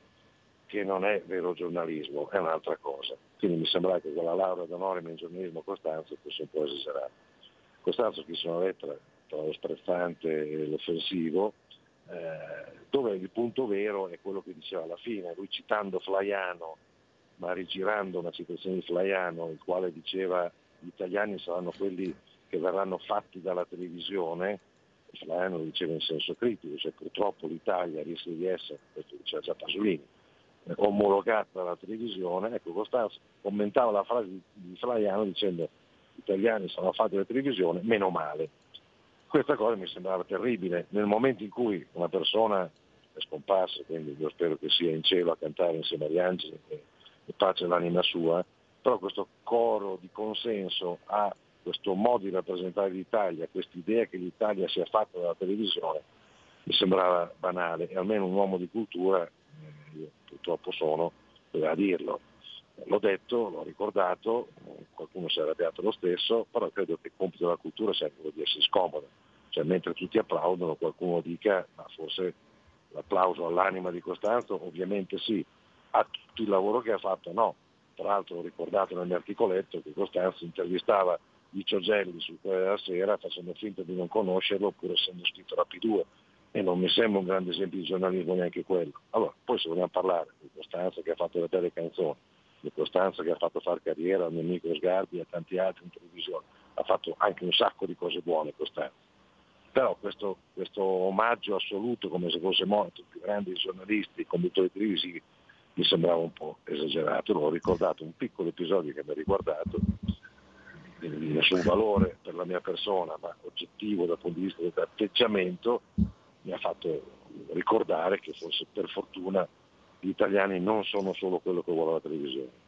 che non è vero giornalismo, è un'altra cosa. Quindi mi sembra che con la laurea d'onore in giornalismo Costanzo fosse un po' esagerato. Costanzo scrisse una lettera tra lo sprezzante e l'offensivo, eh, dove il punto vero è quello che diceva alla fine, lui citando Flaiano, ma rigirando una citazione di Flaiano, il quale diceva gli italiani saranno quelli che verranno fatti dalla televisione, Flaiano lo diceva in senso critico, cioè purtroppo l'Italia rischia di essere, questo diceva già Pasolini, omologata dalla televisione, ecco Costanzo commentava la frase di Flaiano dicendo gli italiani saranno fatti dalla televisione, meno male. Questa cosa mi sembrava terribile. Nel momento in cui una persona è scomparsa, quindi io spero che sia in cielo a cantare insieme agli angeli e, e pace l'anima sua, però questo coro di consenso a questo modo di rappresentare l'Italia, questa idea che l'Italia sia fatta dalla televisione, mi sembrava banale e almeno un uomo di cultura, io purtroppo sono, doveva dirlo. L'ho detto, l'ho ricordato, qualcuno si è arrabbiato lo stesso, però credo che il compito della cultura sia quello di essere scomoda. Cioè, mentre tutti applaudono, qualcuno dica, ma forse l'applauso all'anima di Costanzo, ovviamente sì, a tutto il lavoro che ha fatto no. Tra l'altro ho ricordato nel mio articoletto che Costanzo intervistava di Ciogelli sul Corriere della Sera facendo finta di non conoscerlo pur essendo scritto da P2 e non mi sembra un grande esempio di giornalismo neanche quello. Allora, poi se vogliamo parlare di Costanza che ha fatto le belle canzoni, di Costanza che ha fatto fare carriera al mio amico Sgarbi e a tanti altri in televisione, ha fatto anche un sacco di cose buone Costanza. Però questo, questo omaggio assoluto come se fosse morto il più grande dei giornalisti, conduttori televisivi, mi sembrava un po' esagerato. L'ho ricordato un piccolo episodio che mi ha riguardato, di nessun valore per la mia persona, ma oggettivo dal punto di vista dell'atteggiamento, mi ha fatto ricordare che forse per fortuna gli italiani non sono solo quello che vuole la televisione.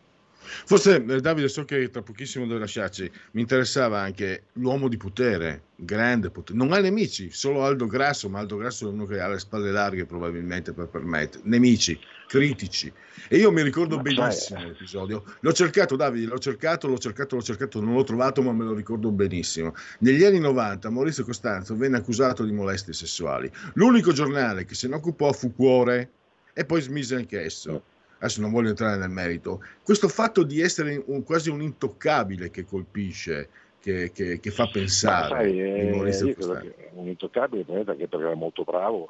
Forse eh, Davide, so che tra pochissimo devo lasciarci, mi interessava anche l'uomo di potere, grande potere. Non ha nemici, solo Aldo Grasso, ma Aldo Grasso è uno che ha le spalle larghe probabilmente per permettere. Nemici, critici. E io mi ricordo Ma benissimo sai, l'episodio. L'ho cercato, Davide, l'ho cercato, l'ho cercato, l'ho cercato, non l'ho trovato, ma me lo ricordo benissimo. Negli anni 90 Maurizio Costanzo venne accusato di molestie sessuali. L'unico giornale che se ne occupò fu Cuore e poi smise anch'esso adesso non voglio entrare nel merito, questo fatto di essere un- quasi un intoccabile che colpisce, che, che- che fa pensare sai, eh, un intoccabile anche perché era molto bravo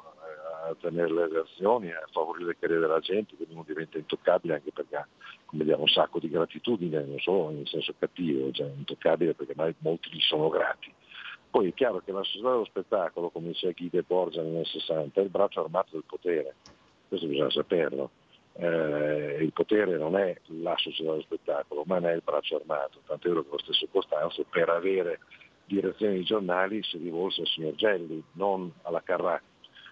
eh, a tenere le relazioni, a favorire le carriere della gente, quindi uno diventa intoccabile anche perché ha come dire, un sacco di gratitudine, non solo in senso cattivo, cioè intoccabile perché mai molti gli sono grati. Poi è chiaro che la società dello spettacolo, come diceva Guide Borgia negli anni 60, è il braccio armato del potere, questo bisogna saperlo. Eh, il potere non è la società dello spettacolo, ma ne è il braccio armato, tant'è vero che lo stesso Costanzo per avere direzione dei giornali si rivolse al signor Gelli, non alla Carrà.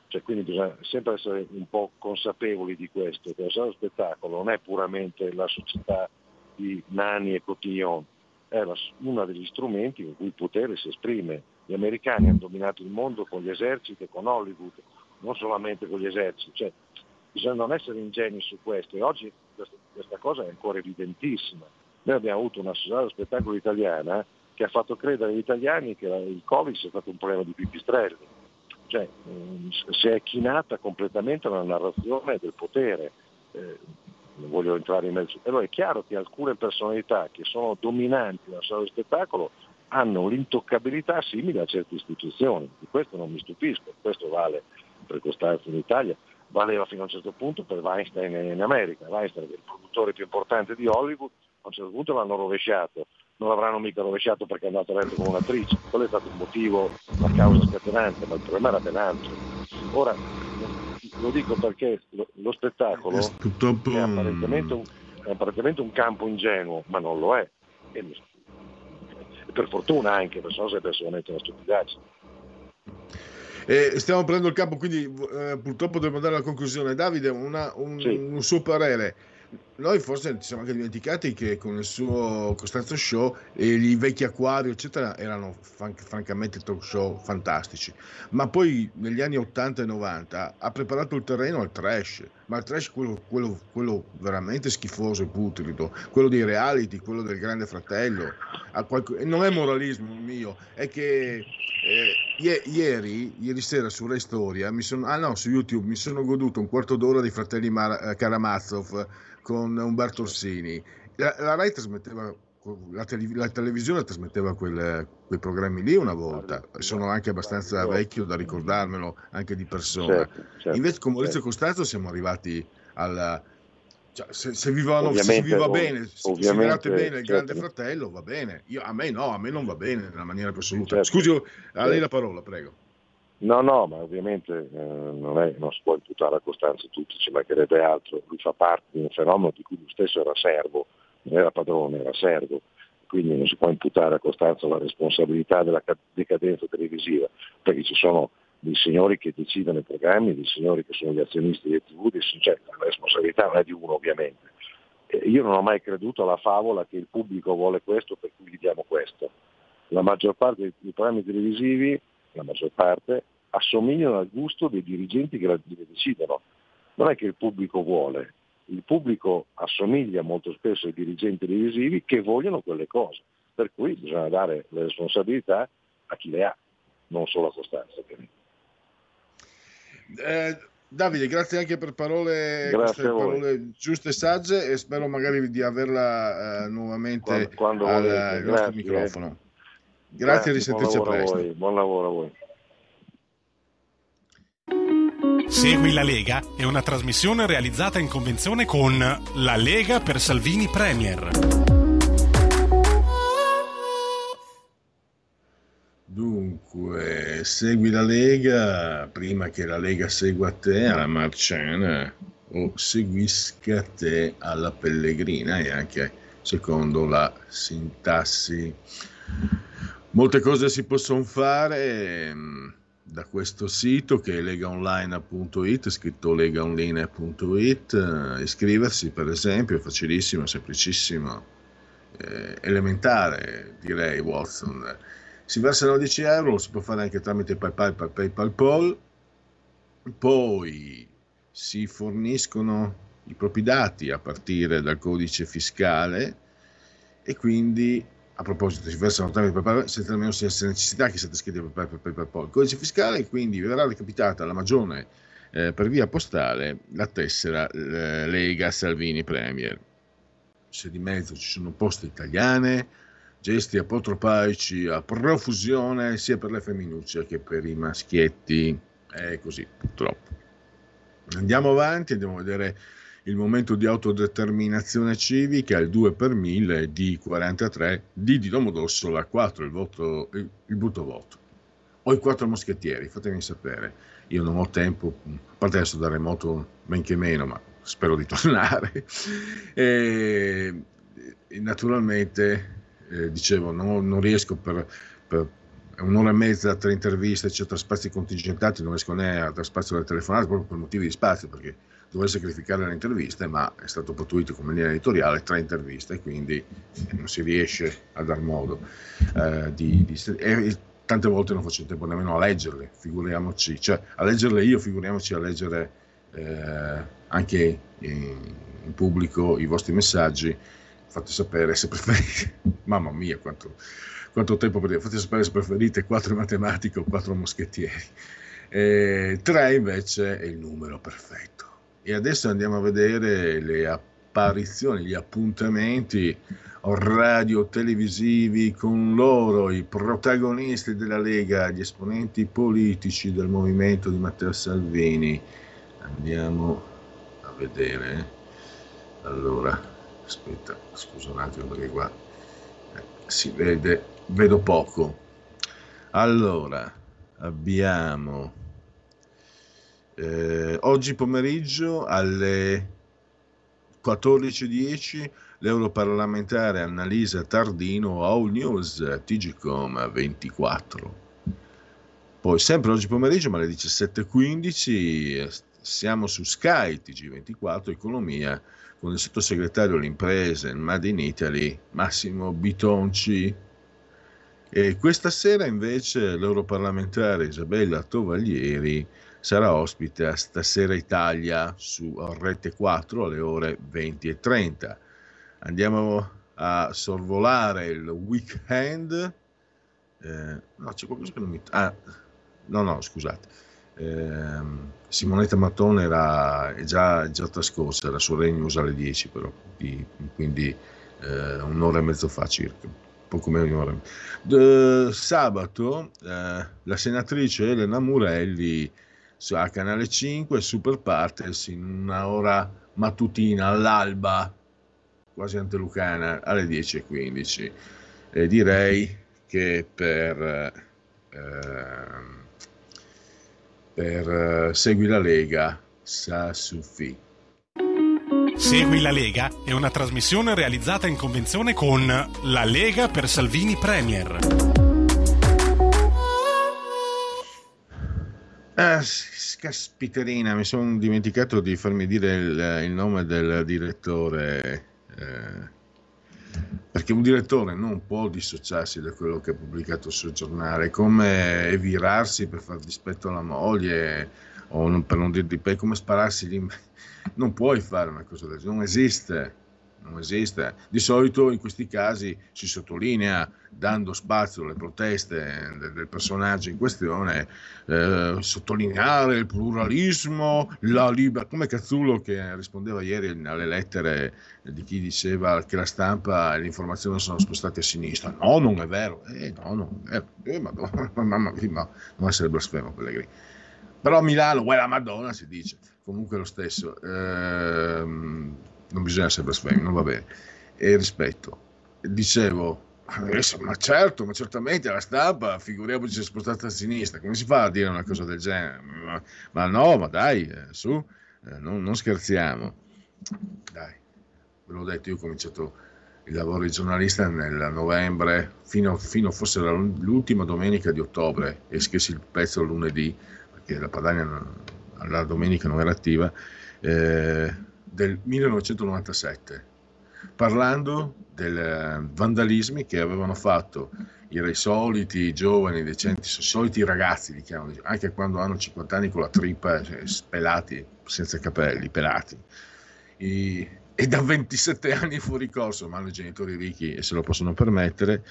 Cioè, quindi bisogna sempre essere un po' consapevoli di questo, che la società dello spettacolo non è puramente la società di Nani e Cotillon, è la- uno degli strumenti con cui il potere si esprime. Gli americani hanno dominato il mondo con gli eserciti e con Hollywood, non solamente con gli eserciti. Cioè, bisogna non essere ingenui su questo e oggi questa, cosa è ancora evidentissima. Noi abbiamo avuto una società dello spettacolo italiana che ha fatto credere agli italiani che il Covid sia stato un problema di pipistrelli. Cioè, mh, si è chinata completamente la narrazione del potere. Eh, non voglio entrare in mezzo. Però è chiaro che alcune personalità che sono dominanti nella società dello spettacolo hanno l'intoccabilità simile a certe istituzioni. Di questo non mi stupisco, questo vale per Costanzo in Italia, valeva fino a un certo punto per Weinstein in America. Weinstein è il produttore più importante di Hollywood, a un certo punto l'hanno rovesciato. Non l'avranno mica rovesciato perché è andato a letto con un'attrice, quello è stato il motivo, la causa scatenante, ma il problema era ben altro. Ora, lo dico perché lo, lo spettacolo Eh, Purtroppo è apparentemente, un, è apparentemente un campo ingenuo, ma non lo è. E Per fortuna anche, perché sennò sarebbe solamente una stupidaggine. Eh, stiamo prendendo il campo, quindi eh, purtroppo dobbiamo andare alla conclusione. Davide, una- un, Sì. un suo parere. Noi forse ci siamo anche dimenticati che con il suo Costanzo Show e i vecchi Acquario, eccetera, erano fran- francamente talk show fantastici. Ma poi negli anni 80 e 90 ha preparato il terreno al trash, ma il trash quello, quello- quello veramente schifoso e putrido, quello dei reality, quello del Grande Fratello. Ha qualco- e non è moralismo mio, è che eh, ieri, ieri sera su Rai Storia, mi sono, ah no, su YouTube mi sono goduto un quarto d'ora dei fratelli Mar- eh, Karamazov con Umberto Orsini. La, la Rai trasmetteva, la, tele- la televisione trasmetteva quel- quei programmi lì una volta. Sono anche abbastanza vecchio da ricordarmelo anche di persona. Certo, certo, Invece con Maurizio certo. Costanzo siamo arrivati alla... cioè, se, se vivano- se si Ovviamente, viva ov- bene, se considerate bene il grande certo. fratello, va bene. Io- a me no, a me non va bene nella maniera più assoluta. Certo. Scusi, a lei Certo. la parola, prego. No, no, ma ovviamente eh, non, è, non si può imputare a Costanzo tutto, ci mancherebbe altro. Lui fa parte di un fenomeno di cui lui stesso era servo, non era padrone, era servo. Quindi non si può imputare a Costanzo la responsabilità della ca- decadenza televisiva, perché ci sono dei signori che decidono i programmi, dei signori che sono gli azionisti dei TV, cioè, la responsabilità non è di uno ovviamente. Io non ho mai creduto alla favola che il pubblico vuole questo per cui gli diamo questo. La maggior parte dei, programmi televisivi, la maggior parte, assomigliano al gusto dei dirigenti che la decidono. Non è che il pubblico vuole, il pubblico assomiglia molto spesso ai dirigenti televisivi che vogliono quelle cose. Per cui bisogna dare le responsabilità a chi le ha, non solo a Costanza. ovviamente. Eh, Davide, grazie anche per parole, parole giuste e sagge e spero magari di averla eh, nuovamente Quando, quando al, volete. al nostro Grazie, microfono. Grazie e risentirci a presto. buon lavoro a voi. Segui la Lega è una trasmissione realizzata in convenzione con La Lega per Salvini Premier. Dunque, segui la Lega prima che la Lega segua te alla Marciana o seguisca te alla Pellegrina e anche secondo la sintassi. Molte cose si possono fare ehm, da questo sito che è legaonline.it, scritto legaonline.it, eh, iscriversi per esempio è facilissimo, semplicissimo, eh, elementare direi Watson. Si versano 10 euro, lo si può fare anche tramite PayPal, PayPal, PayPal, Pol. Poi si forniscono i propri dati a partire dal codice fiscale e quindi a proposito si versano tramite PayPal senza nemmeno sia necessità che siate iscritti a PayPal, PayPal, PayPal. Codice fiscale quindi verrà recapitata alla Magione eh, per via postale la tessera eh, Lega Salvini Premier. Se di mezzo ci sono poste italiane, gesti apotropaici a profusione sia per le femminucce che per i maschietti. È così, purtroppo. Andiamo avanti, andiamo a vedere il momento di autodeterminazione civica, il 2 per 1000, D43, D di Domodossola, 4 il, voto, il, brutto voto. Ho i quattro moschettieri, fatemi sapere. Io non ho tempo, a parte adesso da remoto men che meno, ma spero di tornare. E naturalmente, eh, dicevo, non, non riesco per, per un'ora e mezza, tre interviste, eccetera, spazi contingentati, non riesco né a dare spazio alle telefonate proprio per motivi di spazio, perché dovrei sacrificare le interviste, ma è stato pattuito come linea editoriale tre interviste, quindi non si riesce a dar modo eh, di, di e tante volte non faccio tempo nemmeno a leggerle, figuriamoci, cioè a leggerle io, figuriamoci a leggere eh, anche in, in pubblico i vostri messaggi, fate sapere se preferite, mamma mia quanto, quanto tempo per dire, fate sapere se preferite quattro in matematica o quattro moschettieri. E tre invece è il numero perfetto. E adesso andiamo a vedere le apparizioni, gli appuntamenti radio-televisivi con loro, i protagonisti della Lega, gli esponenti politici del movimento di Matteo Salvini. Andiamo a vedere. Allora, aspetta, scusa un attimo perché qua eh, si vede, vedo poco. Allora, abbiamo eh, oggi pomeriggio alle 14.10 l'europarlamentare Annalisa Tardino, All News, TGCOM 24. Poi sempre oggi pomeriggio, ma alle 17.15, siamo su Sky TG24 Economia con il sottosegretario alle imprese Made in Italy Massimo Bitonci. E questa sera invece l'europarlamentare Isabella Tovaglieri sarà ospite a Stasera Italia su Rete 4 alle ore 20 e 30. Andiamo a sorvolare il weekend. Eh, no, c'è qualcosa che non mi... Ah, no, no, scusate. Eh, Simonetta Mattone era già, già trascorsa, era su Rai News alle 10 però, di, quindi eh, un'ora e mezzo fa circa, poco meno di un'ora. De, sabato eh, la senatrice Elena Murelli a Canale 5, Super Partes in una ora mattutina all'alba, quasi antelucana, alle 10.15. E direi che per... Eh, per uh, Segui la Lega sa suffi. Segui la Lega è una trasmissione realizzata in convenzione con La Lega per Salvini Premier. Ah, caspiterina, mi sono dimenticato di farmi dire il, il nome del direttore. Eh perché un direttore non può dissociarsi da quello che ha pubblicato sul giornale, come evirarsi per far dispetto alla moglie o non, per non dir di pe, come spararsi lì. Non puoi fare una cosa del genere, non esiste non esiste. Di solito in questi casi si sottolinea, dando spazio alle proteste del, personaggio in questione, eh, sottolineare il pluralismo, la libertà, come Cazzullo che rispondeva ieri alle lettere di chi diceva che la stampa e l'informazione sono spostate a sinistra. No, non è vero. Eh, no, non è vero. Eh, madonna, mamma mia, no, non essere blasfemo, Pellegrini. Però Milano, uè la Madonna si dice, comunque lo stesso. Ehm, non bisogna essere blasfemi, non va bene. E rispetto. Dicevo, adesso, ma certo, ma certamente la stampa, figuriamoci se è spostata a sinistra, come si fa a dire una cosa del genere? Ma, ma no, ma dai, eh, su, eh, non, non, scherziamo. Dai, ve l'ho detto, io ho cominciato il lavoro di giornalista nel novembre, fino, fino forse l'ultima domenica di ottobre, e scrissi il pezzo lunedì, perché la Padania la domenica non era attiva. Eh, del 1997, parlando dei eh, vandalismi che avevano fatto i soliti giovani, decenti, i soliti ragazzi, li chiamano, anche quando hanno 50 anni con la trippa, cioè, pelati, senza capelli, pelati. I, e da 27 anni fuori corso, ma hanno i genitori ricchi e se lo possono permettere,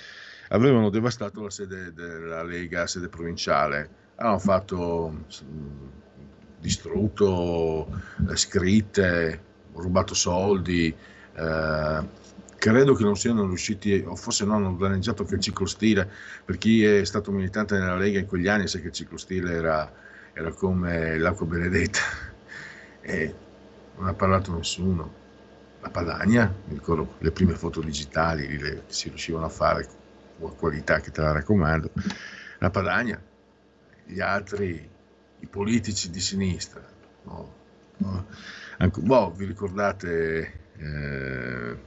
avevano devastato la sede della Lega, sede provinciale, hanno fatto distrutto eh, scritte, rubato soldi, eh, credo che non siano riusciti, o forse non hanno danneggiato che il ciclostile, per chi è stato militante nella Lega in quegli anni sa che il ciclostile era, era come l'acqua benedetta. E non ha parlato nessuno. La Padania, mi ricordo le prime foto digitali che si riuscivano a fare con qualità che te la raccomando, la Padania, gli altri, i politici di sinistra, no, no Anche, boh, vi ricordate eh,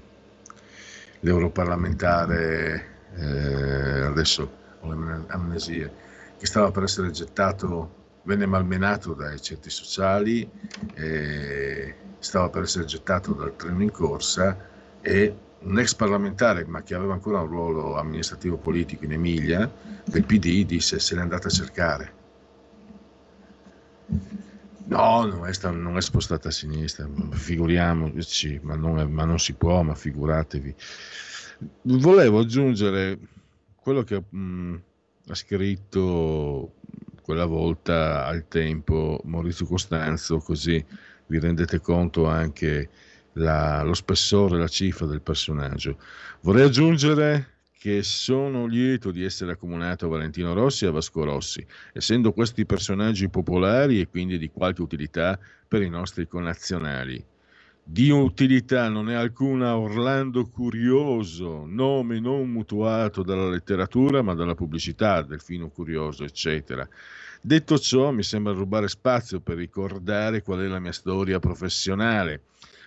l'europarlamentare, eh, adesso ho l'amnesia, che stava per essere gettato, venne malmenato dai centri sociali, eh, stava per essere gettato dal treno in corsa e un ex parlamentare, ma che aveva ancora un ruolo amministrativo politico in Emilia, del PD, disse se l'è andata a cercare No, non è, non è, spostata a sinistra, figuriamoci, ma non, è, ma non, si può, ma figuratevi. Volevo aggiungere quello che mh, ha scritto quella volta al tempo Maurizio Costanzo, così vi rendete conto anche la, lo spessore, la cifra del personaggio. Vorrei aggiungere che sono lieto di essere accomunato a Valentino Rossi e a Vasco Rossi, essendo questi personaggi popolari e quindi di qualche utilità per i nostri connazionali. Di utilità non è alcuna Orlando Curioso, nome non mutuato dalla letteratura ma dalla pubblicità, Delfino Curioso, eccetera. Detto ciò, mi sembra rubare spazio per ricordare qual è la mia storia professionale,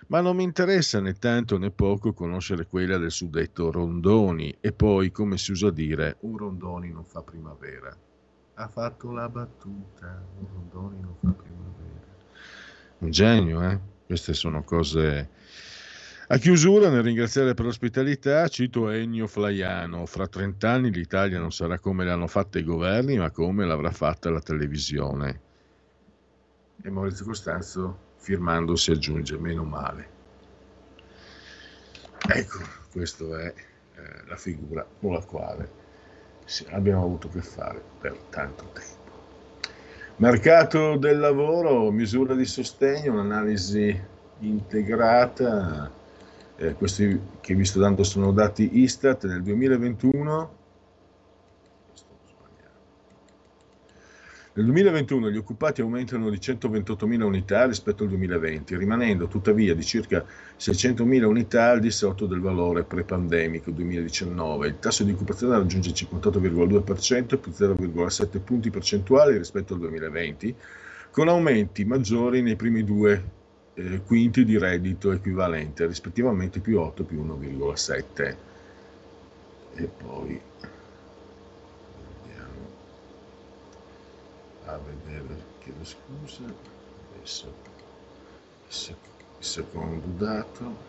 ma non mi interessa né tanto né poco conoscere quella del suddetto Rondoni e poi, come si usa dire, un Rondoni non fa primavera. Ha fatto la battuta, un Rondoni non fa primavera. Un genio, eh? Queste sono cose a chiusura, nel ringraziare per l'ospitalità, cito Ennio Flaiano. Fra 30 anni l'Italia non sarà come l'hanno fatta i governi, ma come l'avrà fatta la televisione. E Maurizio Costanzo, firmandosi, aggiunge meno male. Ecco, questa è eh, la figura con la quale abbiamo avuto a che fare per tanto tempo. Mercato del lavoro, misura di sostegno, un'analisi integrata eh, questi che vi sto dando sono dati Istat nel 2021. Nel 2021 gli occupati aumentano di 128.000 unità rispetto al 2020, rimanendo tuttavia di circa 600.000 unità al di sotto del valore pre-pandemico 2019. Il tasso di occupazione raggiunge il 58,2% più 0,7 punti percentuali rispetto al 2020, con aumenti maggiori nei primi due eh, quinti di reddito equivalente, rispettivamente più 8 più 1,7. E poi a vedere, chiedo scusa, adesso il secondo dato.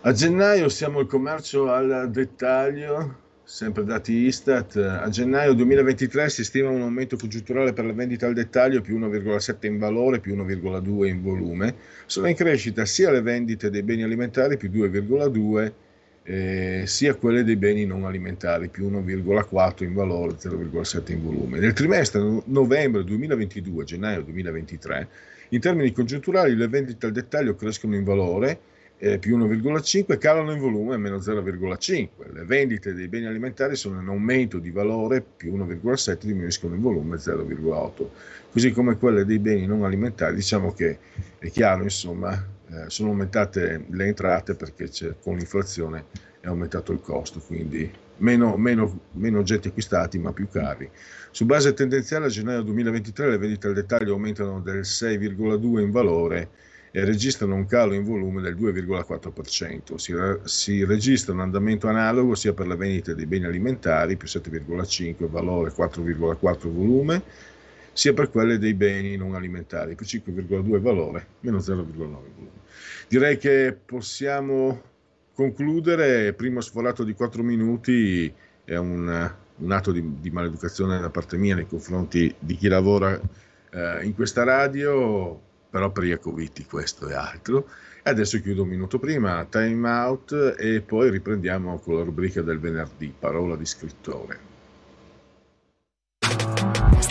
A gennaio siamo al commercio al dettaglio Sempre dati Istat, a gennaio 2023 si stima un aumento congiunturale per la vendita al dettaglio più 1,7 in valore, più 1,2 in volume. Sono in crescita sia le vendite dei beni alimentari più 2,2, eh, sia quelle dei beni non alimentari più 1,4 in valore, 0,7 in volume. Nel trimestre novembre 2022, gennaio 2023, in termini congiunturali le vendite al dettaglio crescono in valore eh, più 1,5 calano in volume meno 0,5. Le vendite dei beni alimentari sono in aumento di valore più 1,7 diminuiscono in volume 0,8. Così come quelle dei beni non alimentari, diciamo che è chiaro, insomma, eh, sono aumentate le entrate perché con l'inflazione è aumentato il costo, quindi meno, meno, meno oggetti acquistati ma più cari. Su base tendenziale a gennaio 2023 le vendite al dettaglio aumentano del 6,2 in valore e registrano un calo in volume del 2,4%. Si, si, registra un andamento analogo sia per le vendite dei beni alimentari, più 7,5 valore, 4,4 volume, sia per quelle dei beni non alimentari, più 5,2 valore, meno 0,9 volume. Direi che possiamo concludere, primo sforato di 4 minuti, è un, un atto di, di, maleducazione da parte mia nei confronti di chi lavora eh, in questa radio, però per Iacoviti questo e altro. Adesso chiudo un minuto prima, time out e poi riprendiamo con la rubrica del venerdì, parola di scrittore.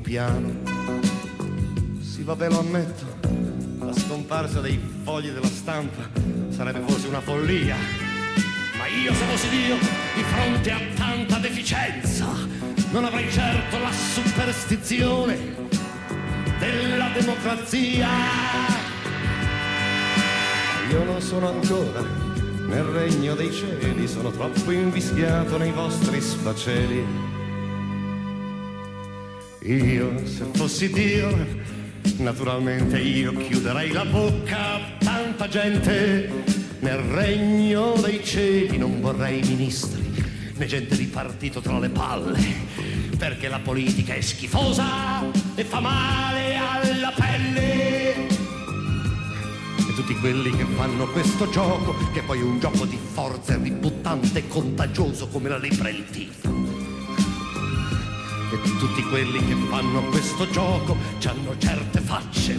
Piano. Sì, vabbè, lo ammetto, la scomparsa dei fogli della stampa sarebbe forse una follia. Ma io se fossi Dio, di fronte a tanta deficienza, non avrei certo la superstizione della democrazia. Io non sono ancora nel regno dei cieli, sono troppo invischiato nei vostri sfaceli. Io, se fossi Dio, naturalmente io chiuderei la bocca a tanta gente. Nel regno dei cieli non vorrei ministri, né gente di partito tra le palle, perché la politica è schifosa e fa male alla pelle. E tutti quelli che fanno questo gioco, che poi è un gioco di forza ributtante e contagioso come la lepre e il tifo. E tutti quelli che fanno questo gioco hanno certe facce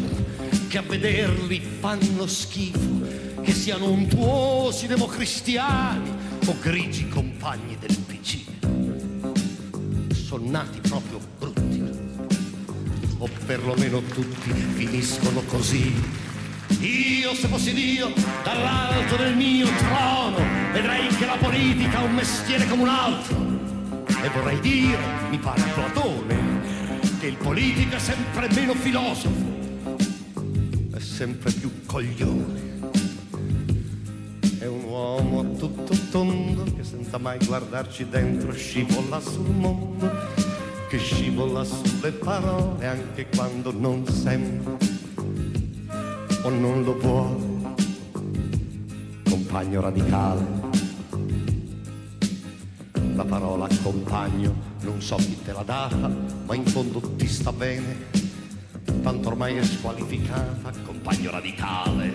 che a vederli fanno schifo, che siano untuosi democristiani o grigi compagni del PC. Sono nati proprio brutti, o perlomeno tutti finiscono così. Io, se fossi Dio, dall'alto del mio trono, vedrei che la politica è un mestiere come un altro. E vorrei dire, mi pare a Platone, che il politico è sempre meno filosofo, è sempre più coglione. È un uomo tutto tondo che senza mai guardarci dentro scivola sul mondo, che scivola sulle parole anche quando non sembra o non lo vuole. Compagno radicale la parola compagno, non so chi te l'ha data, ma in fondo ti sta bene, tanto ormai è squalificata, compagno radicale,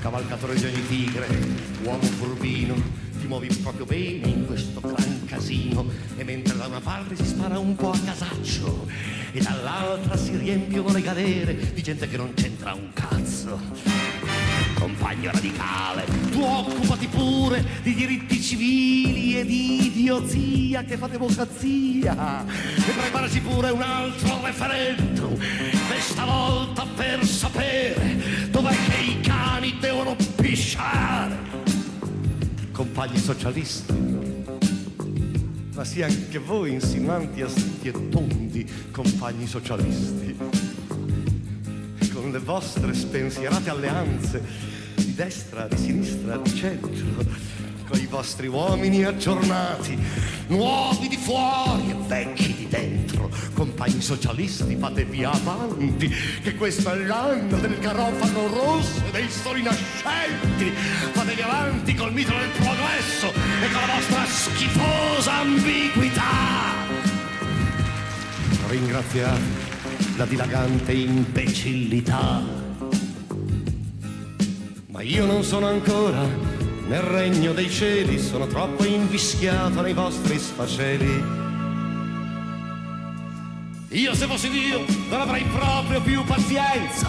cavalcatore di ogni tigre, uomo furbino, ti muovi proprio bene in questo gran casino, e mentre da una parte si spara un po' a casaccio, e dall'altra si riempiono le galere di gente che non c'entra un cazzo compagno radicale, tu occupati pure di diritti civili e di idiozia che fa democrazia e preparaci pure un altro referendum, questa volta per sapere dov'è che i cani devono pisciare. Compagni socialisti, ma sì anche voi insinuanti astuti e tondi, compagni socialisti le vostre spensierate alleanze di destra, di sinistra, di centro, con i vostri uomini aggiornati, nuovi di fuori e vecchi di dentro, compagni socialisti, fate via avanti, che questo è l'anno del garofano rosso e dei soli nascenti, fatevi avanti col mito del progresso e con la vostra schifosa ambiguità. Ringraziate la dilagante imbecillità. Ma io non sono ancora nel regno dei cieli, sono troppo invischiato nei vostri sfaceli. Io se fossi Dio non avrei proprio più pazienza,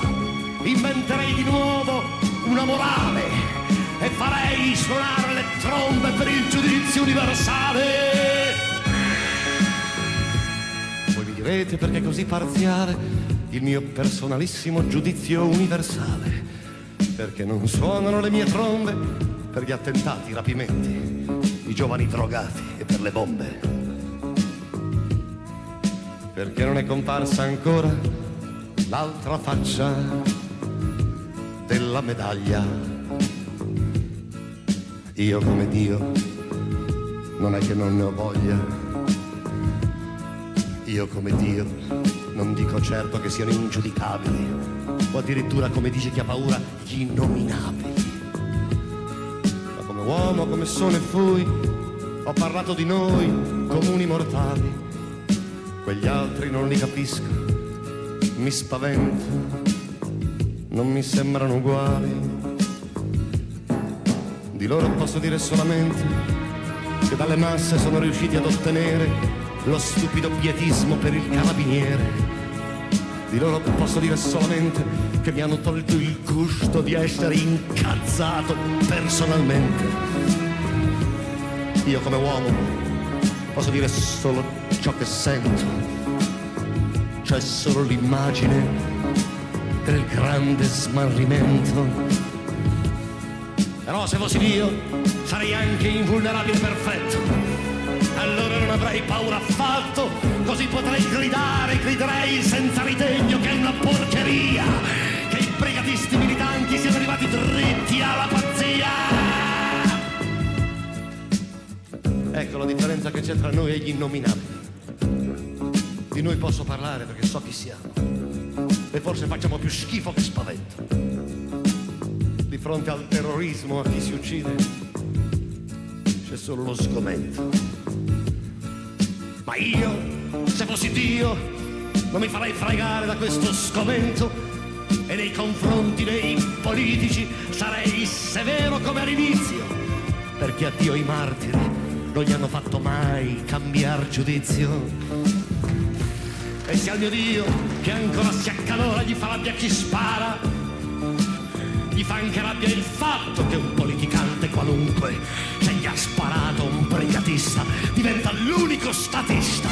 inventerei di nuovo una morale e farei suonare le trombe per il giudizio universale. Direte perché così parziale il mio personalissimo giudizio universale, perché non suonano le mie trombe per gli attentati, i rapimenti, i giovani drogati e per le bombe. Perché non è comparsa ancora l'altra faccia della medaglia. Io come Dio non è che non ne ho voglia. Io come Dio non dico certo che siano ingiudicabili, o addirittura come dice chi ha paura, gli innominabili. Ma come uomo, come sono e fui, ho parlato di noi, comuni mortali. Quegli altri non li capisco, mi spavento, non mi sembrano uguali. Di loro posso dire solamente che dalle masse sono riusciti ad ottenere lo stupido pietismo per il carabiniere. Di loro posso dire solamente che mi hanno tolto il gusto di essere incazzato personalmente. Io come uomo posso dire solo ciò che sento, cioè solo l'immagine del grande smarrimento. Però se fossi Dio sarei anche invulnerabile perfetto. Allora non avrei paura affatto, così potrei gridare, griderei senza ritegno che è una porcheria, che i brigatisti militanti siano arrivati dritti alla pazzia. Ecco la differenza che c'è tra noi e gli innominabili. Di noi posso parlare perché so chi siamo. E forse facciamo più schifo che spavento. Di fronte al terrorismo a chi si uccide c'è solo lo sgomento. Ma io, se fossi Dio, non mi farei fregare da questo sgomento e nei confronti dei politici sarei severo come all'inizio, perché a Dio i martiri non gli hanno fatto mai cambiar giudizio. E se al mio Dio, che ancora si accalora, gli fa rabbia chi spara, gli fa anche rabbia il fatto che un politicante qualunque, se gli ha sparato un brigatista, diventa l'unico statista.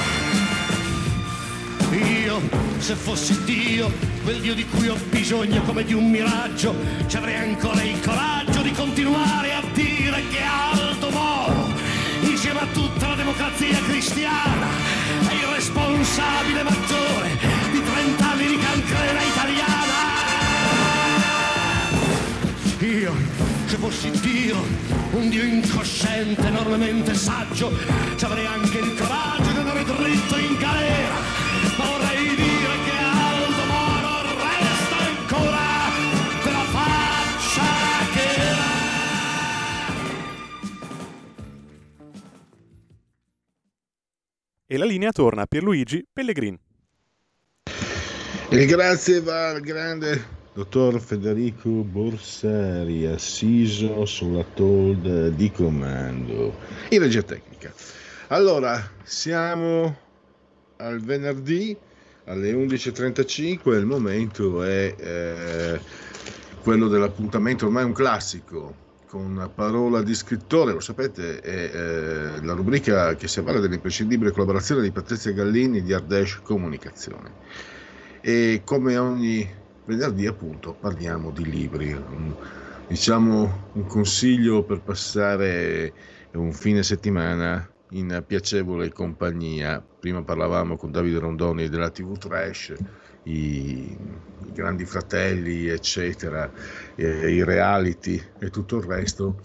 Io, se fossi Dio, quel Dio di cui ho bisogno come di un miraggio, ci avrei ancora il coraggio di continuare a dire che Aldo Moro, insieme a tutta la democrazia cristiana, è il responsabile maggiore di 30 anni di cancrena italiana. Se fossi Dio, un Dio incosciente, enormemente saggio, ci avrei anche il coraggio di andare dritto in galera. Ma vorrei dire che Aldo Moro resta ancora quella faccia che era. E la linea torna a Pierluigi Pellegrin. E grazie va al grande dottor Federico Borsari, assiso sulla TOLD di comando in regia tecnica. Allora, siamo al venerdì alle 11.35, il momento è eh, quello dell'appuntamento, ormai un classico, con parola di scrittore, lo sapete, è eh, la rubrica che si avvale dell'imprescindibile collaborazione di Patrizia Gallini di Ardèche Comunicazione. E come ogni venerdì appunto parliamo di libri, diciamo un consiglio per passare un fine settimana in piacevole compagnia. Prima parlavamo con Davide Rondoni della TV Trash, i, i grandi fratelli, eccetera, eh, i reality e tutto il resto.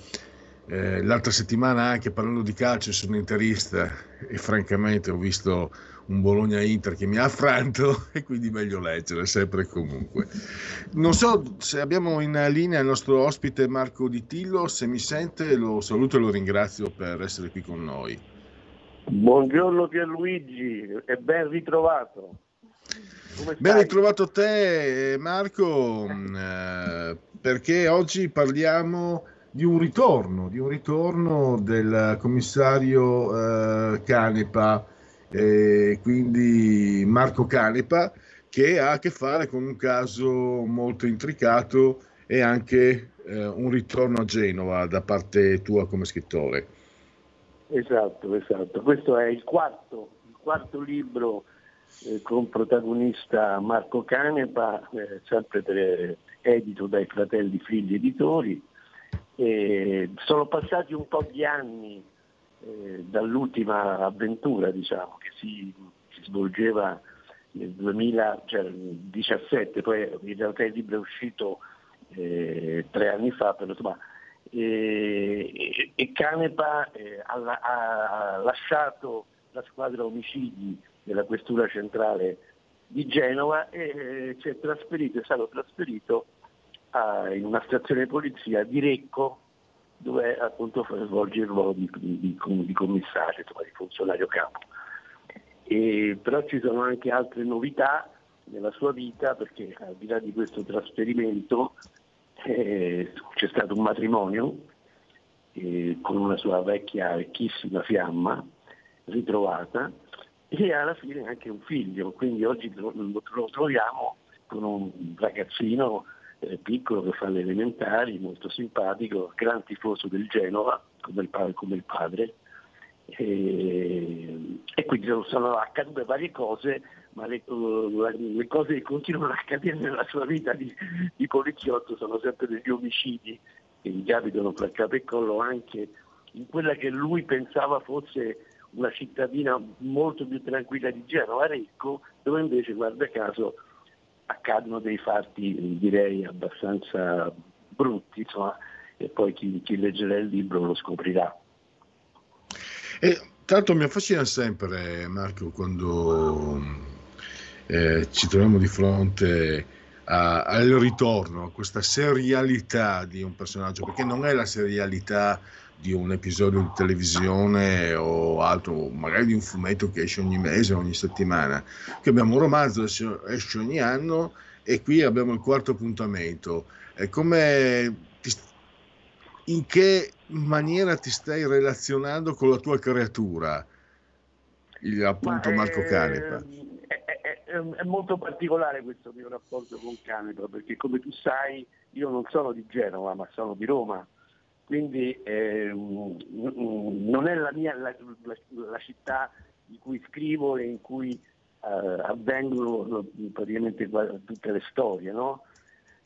Eh, l'altra settimana anche parlando di calcio sono interista e francamente ho visto un Bologna-Inter che mi ha affranto e quindi meglio leggere sempre e comunque. Non so se abbiamo in linea il nostro ospite Marco Di Tillo, se mi sente lo saluto e lo ringrazio per essere qui con noi. Buongiorno Pierluigi e ben ritrovato. Ben ritrovato te Marco, eh, perché oggi parliamo di un ritorno, di un ritorno del commissario eh, Canepa, eh, quindi Marco Canepa, che ha a che fare con un caso molto intricato e anche eh, un ritorno a Genova da parte tua come scrittore. Esatto, esatto. Questo è il quarto, il quarto libro eh, con protagonista Marco Canepa, eh, sempre per- edito dai fratelli Figli Editori. Sono passati un po' di anni eh, dall'ultima avventura, diciamo, che si, si svolgeva nel 2017, poi in realtà il libro è uscito eh, tre anni fa, però insomma, e, e- Canepa eh, ha, ha lasciato la squadra omicidi della questura centrale di Genova e eh, si è trasferito, è stato trasferito a- in una stazione di polizia di Recco dove appunto svolge il ruolo di, di- di com- di commissario, insomma, di funzionario capo. E, però ci sono anche altre novità nella sua vita perché al di là di questo trasferimento eh, c'è stato un matrimonio eh, con una sua vecchia vecchissima fiamma ritrovata e alla fine anche un figlio, quindi oggi lo- lo troviamo con un ragazzino eh, piccolo che fa le elementari, molto simpatico, gran tifoso del Genova, come il, come il padre, e, e quindi sono- accadute varie cose, ma le, eh, le cose che continuano a accadere nella sua vita di, di poliziotto sono sempre degli omicidi che gli capitano fra capo e collo anche in quella che lui pensava fosse una cittadina molto più tranquilla di Genova, Recco, dove invece, guarda caso, accadono dei fatti direi abbastanza brutti, insomma, e poi chi, chi leggerà il libro lo scoprirà. E tanto mi affascina sempre, Marco, quando eh, ci troviamo di fronte a, al ritorno, a questa serialità di un personaggio, perché non è la serialità di un episodio di televisione o altro, magari di un fumetto che esce ogni mese, ogni settimana. Qui abbiamo un romanzo che esce ogni anno e qui abbiamo il quarto appuntamento. È come ti, in che maniera ti stai relazionando con la tua creatura, il, appunto Ma, Marco Canepa? È, è, è, molto particolare questo mio rapporto con Canepa, perché come tu sai io non sono di Genova, ma sono di Roma quindi eh, non è la mia la, la, la, città di cui scrivo e in cui eh, avvengono praticamente tutte le storie, no?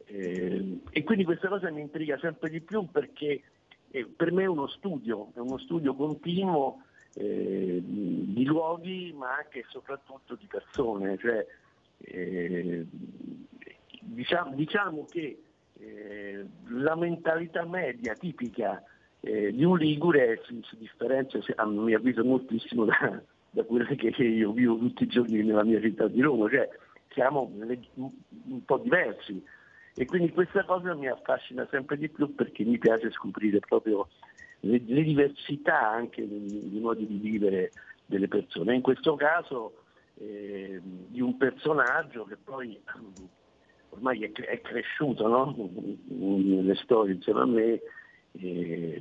eh, e quindi questa cosa mi intriga sempre di più perché eh, per me è uno studio, è uno studio continuo eh, di luoghi ma anche e soprattutto di persone, cioè, eh, diciamo, diciamo che eh, la mentalità media tipica eh, di un Ligure si, si differenzia, a mio avviso, moltissimo da, da quelle che io vivo tutti i giorni nella mia città di Roma, cioè siamo un po' diversi e quindi questa cosa mi affascina sempre di più perché mi piace scoprire proprio le, le diversità anche di, modi di vivere delle persone. In questo caso eh, di un personaggio che poi ormai è, è cresciuto no? nelle storie insieme a me e,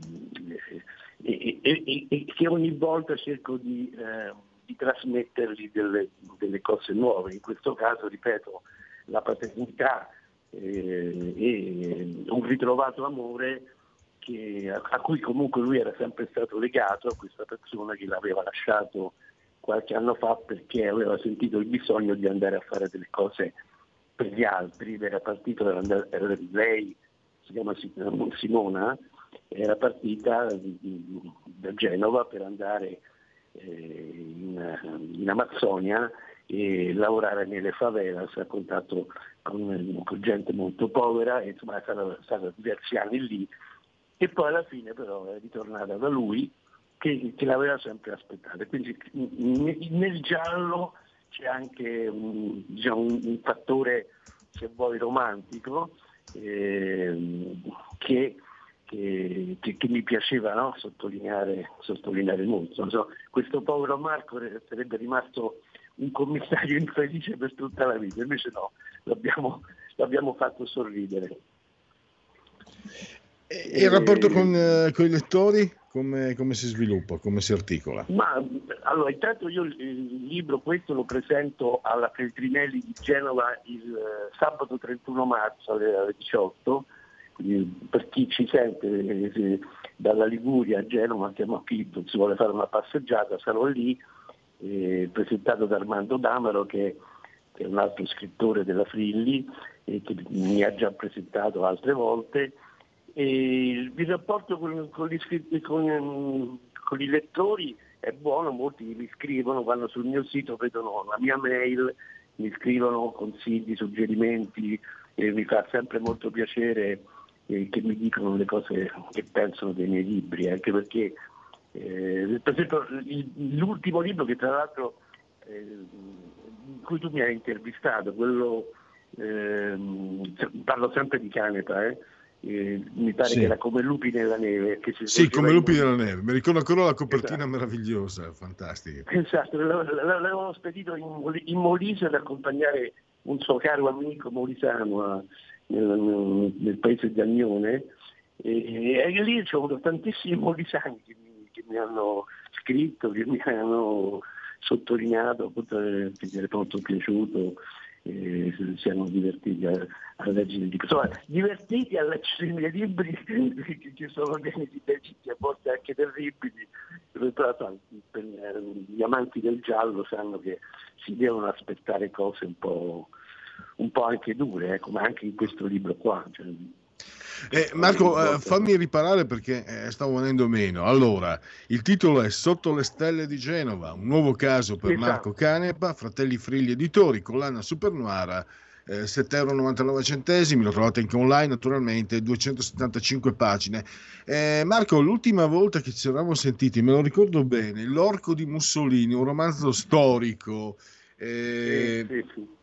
e, e, e che ogni volta cerco di, eh, di trasmettergli delle, delle, cose nuove. In questo caso, ripeto, la paternità eh, e un ritrovato amore che, a, a cui comunque lui era sempre stato legato a questa persona che l'aveva lasciato qualche anno fa perché aveva sentito il bisogno di andare a fare delle cose per gli altri, era partito, era, era lei, si chiama Simona, era partita da Genova per andare eh, in, Amazzonia e lavorare nelle favelas a contatto con, con gente molto povera, e, insomma è stata, stata diversi anni lì e poi alla fine però è ritornata da lui che, che l'aveva sempre aspettata. Quindi nel giallo c'è anche un, diciamo, un, fattore, se vuoi, romantico eh, che, che, che, che, mi piaceva no? sottolineare, sottolineare, molto. So, questo povero Marco sarebbe rimasto un commissario infelice per tutta la vita, invece no, l'abbiamo, l'abbiamo fatto sorridere. E il rapporto con, eh, con i lettori come, come, si sviluppa, come si articola? Ma allora, intanto io il libro questo lo presento alla Feltrinelli di Genova il eh, sabato 31 marzo alle 18, quindi per chi ci sente eh, dalla Liguria a Genova, siamo qui, si vuole fare una passeggiata, sarò lì, eh, presentato da Armando Damaro che, è un altro scrittore della Frilli e che mi ha già presentato altre volte e il rapporto con, con, gli, con, con, i lettori è buono, molti mi scrivono, vanno sul mio sito, vedono la mia mail, mi scrivono consigli, suggerimenti e mi fa sempre molto piacere eh, che mi dicono le cose che pensano dei miei libri, anche perché eh, per esempio l'ultimo libro che tra l'altro eh, in cui tu mi hai intervistato, quello, ehm, parlo sempre di Canepa, eh, eh, mi pare sì. che era come lupi nella neve. sì, come lupi in... nella neve. Mi ricordo ancora la copertina esatto. meravigliosa, fantastica. Esatto, l'avevano spedito in, in Molise ad accompagnare un suo caro amico molisano a, nel, nel, paese di Agnone e, e lì c'è avuto tantissimi molisani che mi, che mi hanno scritto, che mi hanno sottolineato appunto, che gli è molto piaciuto eh, siamo divertiti a, a leggere libri. Insomma, divertiti a leggere libri che sono pieni di delitti, a volte anche terribili, gli amanti del giallo sanno che si devono aspettare cose un po', un po anche dure, eh, come anche in questo libro qua. Cioè, Eh, Marco, eh, fammi riparare perché eh, stavo venendo meno. Allora, il titolo è Sotto le stelle di Genova, un nuovo caso per. Marco Canepa, Fratelli Frigli Editori, collana Supernoara, eh, 7,99 euro, lo trovate anche online naturalmente, 275 pagine. Eh, Marco, l'ultima volta che ci eravamo sentiti, me lo ricordo bene, L'Orco di Mussolini, un romanzo storico. eh, Sì, sì, sì.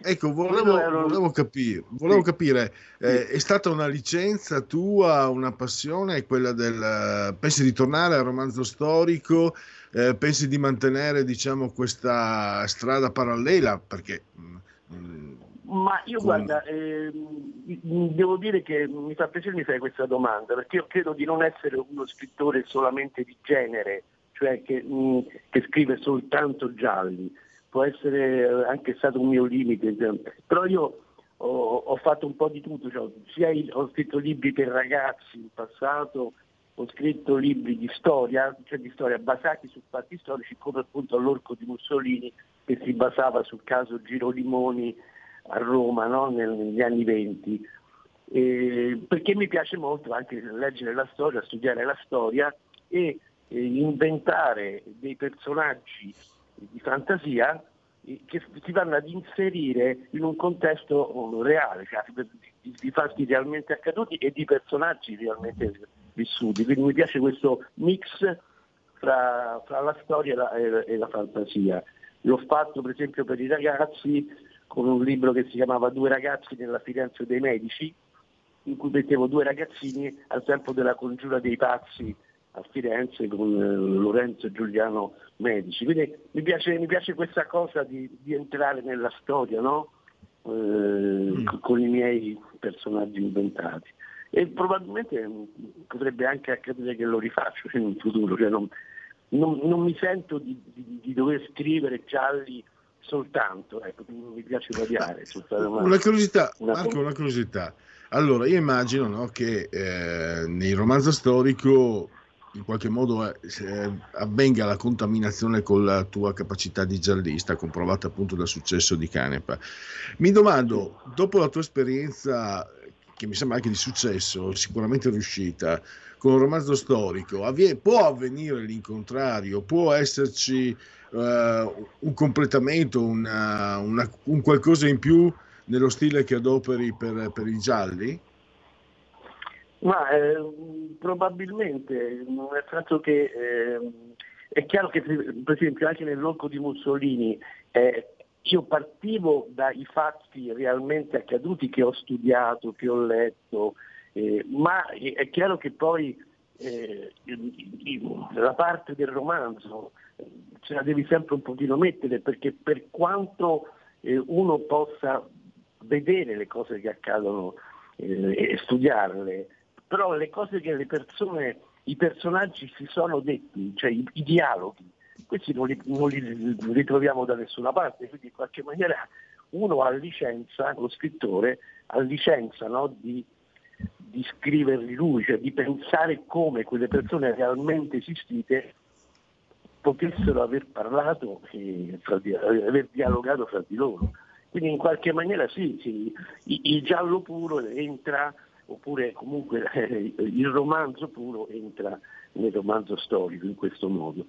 Ecco, volevo, volevo capire, volevo capire eh, è stata una licenza tua, una passione, quella del... pensi di tornare al romanzo storico, Eh, pensi di mantenere, diciamo, questa strada parallela? Perché... mm, Ma io Con- guarda, ehm, devo dire che mi fa piacere mi fai questa domanda, perché io credo di non essere uno scrittore solamente di genere, cioè che, mh, che scrive soltanto gialli, può essere eh, anche stato un mio limite, però io ho, ho fatto un po' di tutto, cioè, il- ho scritto libri per ragazzi in passato, ho scritto libri di storia, cioè di storia basati su fatti storici, come appunto l'Orco di Mussolini, che si basava sul caso Girolimoni a Roma no? Negli anni venti. Perché mi piace molto anche leggere la storia, studiare la storia e eh, inventare dei personaggi di fantasia che si vanno ad inserire in un contesto oh, reale, cioè di, di fatti realmente accaduti e di personaggi realmente vissuti. Quindi mi piace questo mix fra, fra la storia e la, e la fantasia. L'ho fatto per esempio per i ragazzi con un libro che si chiamava Due ragazzi nella Firenze dei Medici, in cui mettevo due ragazzini al tempo della congiura dei pazzi a Firenze con eh, Lorenzo Giuliano Medici. Quindi mi piace, mi piace questa cosa di, di entrare nella storia, no? Eh, co- con i miei personaggi inventati. E probabilmente mm, potrebbe anche accadere che lo rifaccio in un futuro, cioè non, non- non mi sento di, di- di dover scrivere gialli soltanto, ecco, mi piace variare. fare una- Una curiosità, una- Marco, una curiosità. Allora, io immagino no, che eh, nel romanzo storico in qualche modo eh, avvenga la contaminazione con la tua capacità di giallista, comprovata appunto dal successo di Canepa. Mi domando, dopo la tua esperienza, che mi sembra anche di successo, sicuramente riuscita, con un romanzo storico, avvie- può avvenire l'incontrario, può esserci eh, un completamento, una- una- un qualcosa in più nello stile che adoperi per, per i gialli? Ma eh, probabilmente, nel senso che eh, è chiaro che per esempio anche nell'orco di Mussolini eh, io partivo dai fatti realmente accaduti che ho studiato, che ho letto, eh, ma è chiaro che poi eh, la parte del romanzo eh, ce la devi sempre un pochino mettere perché per quanto uno possa vedere le cose che accadono e studiarle, però le cose che le persone, i personaggi si sono detti, cioè i, i dialoghi, questi non li, non li ritroviamo da nessuna parte, quindi in qualche maniera uno ha licenza, lo scrittore ha licenza no, di, di scriverli lui, cioè di pensare come quelle persone realmente esistite potessero aver parlato e di- aver dialogato fra di loro. Quindi in qualche maniera sì, sì, il giallo puro entra, oppure comunque eh, il romanzo puro entra nel romanzo storico in questo modo.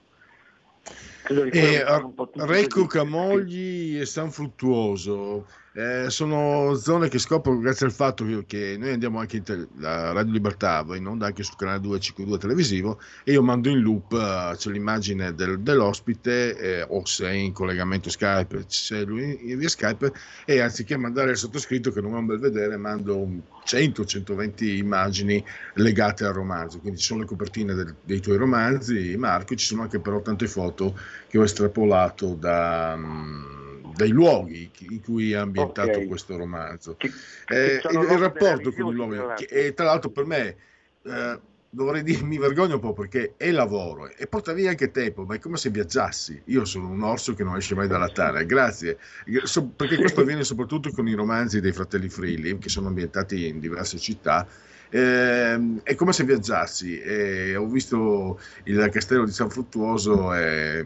Credo che E, quello fanno un po' tutti Recco, così. Camogli e San Fruttuoso eh, sono zone che scoprono grazie al fatto che, noi andiamo anche in tele- la Radio Libertà, va in onda anche sul canale 252 televisivo e io mando in loop, eh, c'è l'immagine del- dell'ospite eh, o se è in collegamento Skype, se è lui via Skype e anziché mandare il sottoscritto che non è un bel vedere, mando un 100-120 immagini legate al romanzo, quindi ci sono le copertine del- dei tuoi romanzi, Marco, ci sono anche però tante foto che ho estrapolato da, mm, dai luoghi in cui è ambientato Ok. questo romanzo. Che- Eh, che il, il rapporto con che- l'altro. e tra l'altro per me, eh, dovrei dire, mi vergogno un po' perché è lavoro e porta via anche tempo, ma è come se viaggiassi. Io sono un orso che non esce mai dalla tana, grazie. So- perché questo avviene soprattutto con i romanzi dei fratelli Frilli, che sono ambientati in diverse città. Ehm, è come se viaggiassi e ho visto il castello di San Fruttuoso e,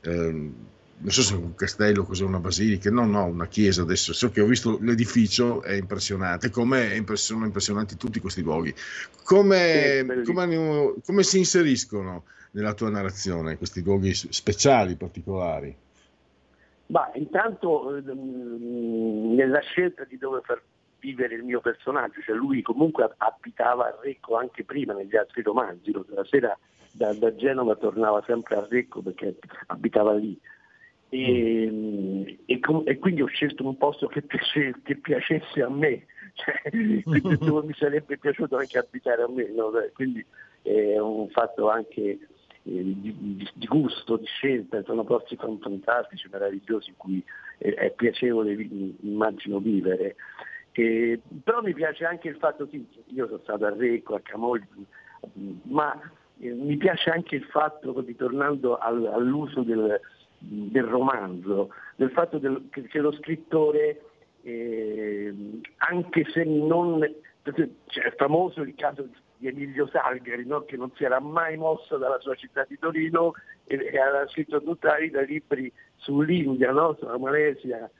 ehm, non so se è un castello, cos'è una basilica, no, no, una chiesa adesso, so che ho visto l'edificio, è impressionante, come sono impressionanti tutti questi luoghi. Come, come, come si inseriscono nella tua narrazione questi luoghi speciali, particolari? Ma intanto ehm, nella scelta di dove far vivere il mio personaggio, cioè lui comunque abitava a Recco anche prima negli altri romanzi, la sera da, da Genova tornava sempre a Recco perché abitava lì. E, e e quindi ho scelto un posto che, piace- che piacesse a me, cioè, mi sarebbe piaciuto anche abitare a me, no? quindi è un fatto anche eh, di, di- gusto, di scelta, sono posti fan- fantastici, meravigliosi in cui è, è piacevole immagino vivere. E- però mi piace anche il fatto, sì, io sono stato a Recco, a Camogli, ma eh, mi piace anche il fatto, ritornando al- all'uso del, del romanzo, del fatto del- che, lo scrittore, eh, anche se non... Cioè, è famoso il caso di Emilio Salgari, no? che non si era mai mosso dalla sua città di Torino e, e aveva scritto tutta la vita libri sull'India, no? sulla Malesia,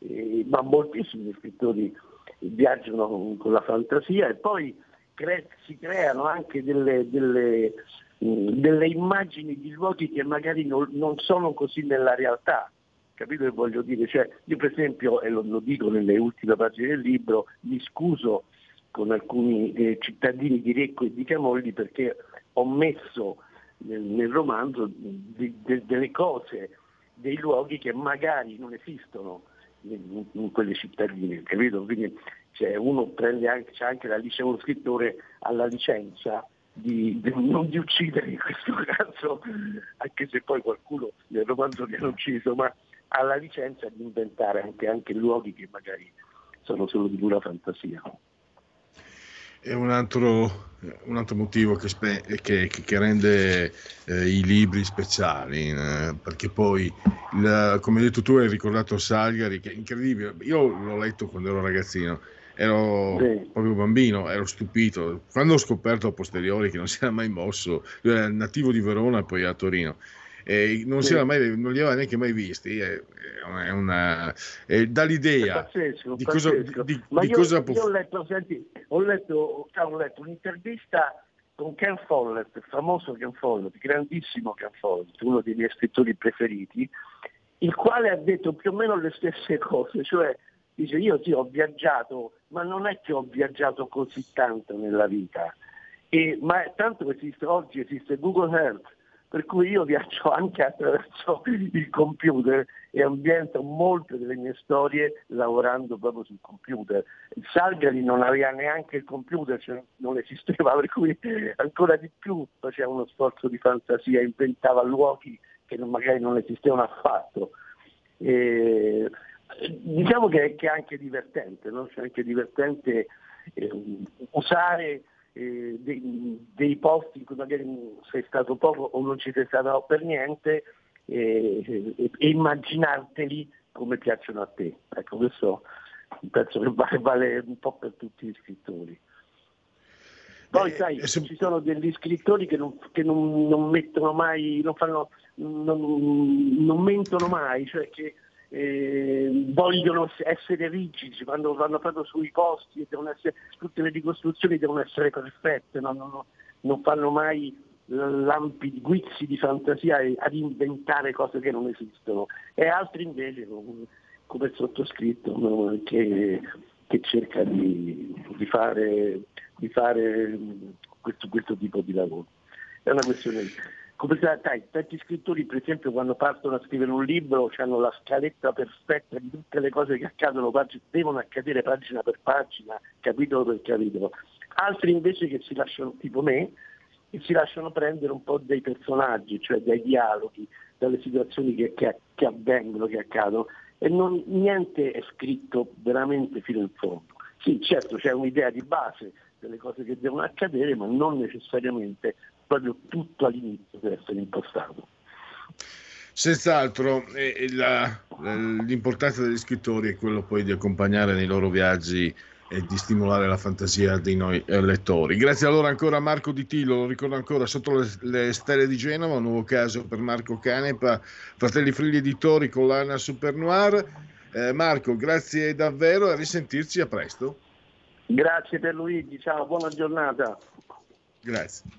eh, ma moltissimi scrittori viaggiano con, la fantasia e poi cre- si creano anche delle, delle, delle immagini di luoghi che magari non, non sono così nella realtà. Capito che voglio dire? Cioè, io per esempio, e lo, lo dico nelle ultime pagine del libro, mi scuso con alcuni eh, cittadini di Recco e di Camolli perché ho messo nel, nel romanzo di- de- delle cose, dei luoghi che magari non esistono in, in quelle cittadine, capito? Quindi cioè, uno prende anche, c'è anche la dice uno scrittore alla licenza di, di- non di uccidere in questo caso, anche se poi qualcuno nel romanzo viene ucciso, ma ha la licenza di inventare anche, anche luoghi che magari sono solo di pura fantasia. È un altro, un altro motivo che, spe- che- che rende eh, i libri speciali, eh, perché poi, il- come hai detto tu, hai ricordato Salgari, che è incredibile. Io l'ho letto quando ero ragazzino, ero Sì. proprio bambino, ero stupito. Quando ho scoperto a posteriori che non si era mai mosso, lui era nativo di Verona e poi a Torino. E non, si Sì. era mai, non li aveva neanche mai visti, è, è una, è- dà l'idea pazzesco, di cosa, pazzesco. di- di io, cosa può io ho ho letto, ho letto un'intervista con Ken Follett, il famoso Ken Follett, grandissimo Ken Follett, uno dei miei scrittori preferiti, il quale ha detto più o meno le stesse cose, cioè dice io sì ho viaggiato, ma non è che ho viaggiato così tanto nella vita, e, ma tanto esiste, oggi esiste Google Earth, per cui io viaggio anche attraverso il computer e ambiento molte delle mie storie lavorando proprio sul computer. Salgari non aveva neanche il computer, cioè non esisteva, per cui ancora di più faceva uno sforzo di fantasia, inventava luoghi che magari non esistevano affatto. E, diciamo che, che è anche divertente, no? Cioè, anche divertente eh, usare eh, dei, dei posti in cui magari sei stato poco o non ci sei stato per niente eh, e, e immaginarteli come piacciono a te. Ecco, questo penso che vale, vale un po' per tutti gli scrittori. Poi sai, ci sono degli scrittori che non, che non- non mettono mai, non, fanno, non, non mentono mai, cioè che eh, vogliono essere rigidi, quando vanno proprio sui posti, essere, tutte le ricostruzioni devono essere perfette, no? non, non- fanno mai lampi guizzi di fantasia ad inventare cose che non esistono. E altri invece, com- come il sottoscritto, che, che cerca di, di fare, di fare questo, questo tipo di lavoro. È una questione. Sai, dai, tanti scrittori, per esempio, quando partono a scrivere un libro, hanno la scaletta perfetta di tutte le cose che accadono, devono accadere pagina per pagina, capitolo per capitolo. Altri invece che si lasciano, tipo me, che si lasciano prendere un po' dai personaggi, cioè dai dialoghi, dalle situazioni che, che- che avvengono, che accadono, e non, niente è scritto veramente fino in fondo. Sì, certo c'è un'idea di base delle cose che devono accadere, ma non necessariamente proprio tutto all'inizio deve essere impostato. Senz'altro, eh, la- l'importanza degli scrittori è quello poi di accompagnare nei loro viaggi e di stimolare la fantasia dei noi eh, lettori. Grazie allora ancora a Marco Di Tilo, lo ricordo ancora, sotto le, le stelle di Genova, un nuovo caso per Marco Canepa, Fratelli Frigli Editori, collana Super Noir. Eh, Marco, grazie davvero e a risentirci a presto. Grazie per Luigi, ciao, buona giornata. Grazie.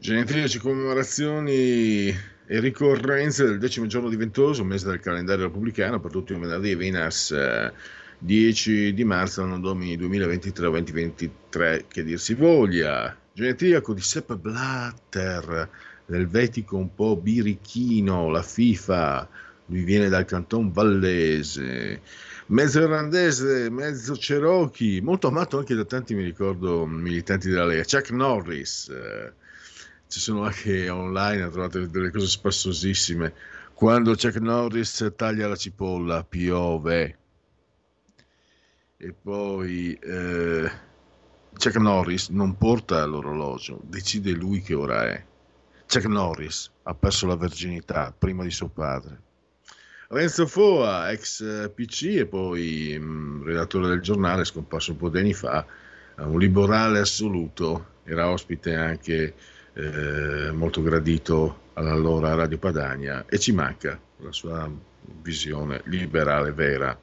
Genetriaci, commemorazioni e ricorrenze del decimo giorno di Ventoso, mese del calendario repubblicano, per tutti i venerdì Vinas eh, 10 di marzo, anno domini 2023-2023, che dir si voglia. Genetriaco di Sepp Blatter, l'elvetico un po' birichino, la FIFA, lui viene dal canton vallese. Mezzo irlandese, mezzo cherokee, molto amato anche da tanti, mi ricordo, militanti della Lega. Chuck Norris, eh, ci sono anche online, ho trovato delle cose spassosissime. Quando Chuck Norris taglia la cipolla, piove. E poi eh, Chuck Norris non porta l'orologio, decide lui che ora è. Chuck Norris ha perso la verginità prima di suo padre. Renzo Foa, ex eh, PC e poi mh, redattore del giornale, scomparso un po' di anni fa, un liberale assoluto, era ospite anche eh, molto gradito all'allora Radio Padania e ci manca la sua visione liberale vera,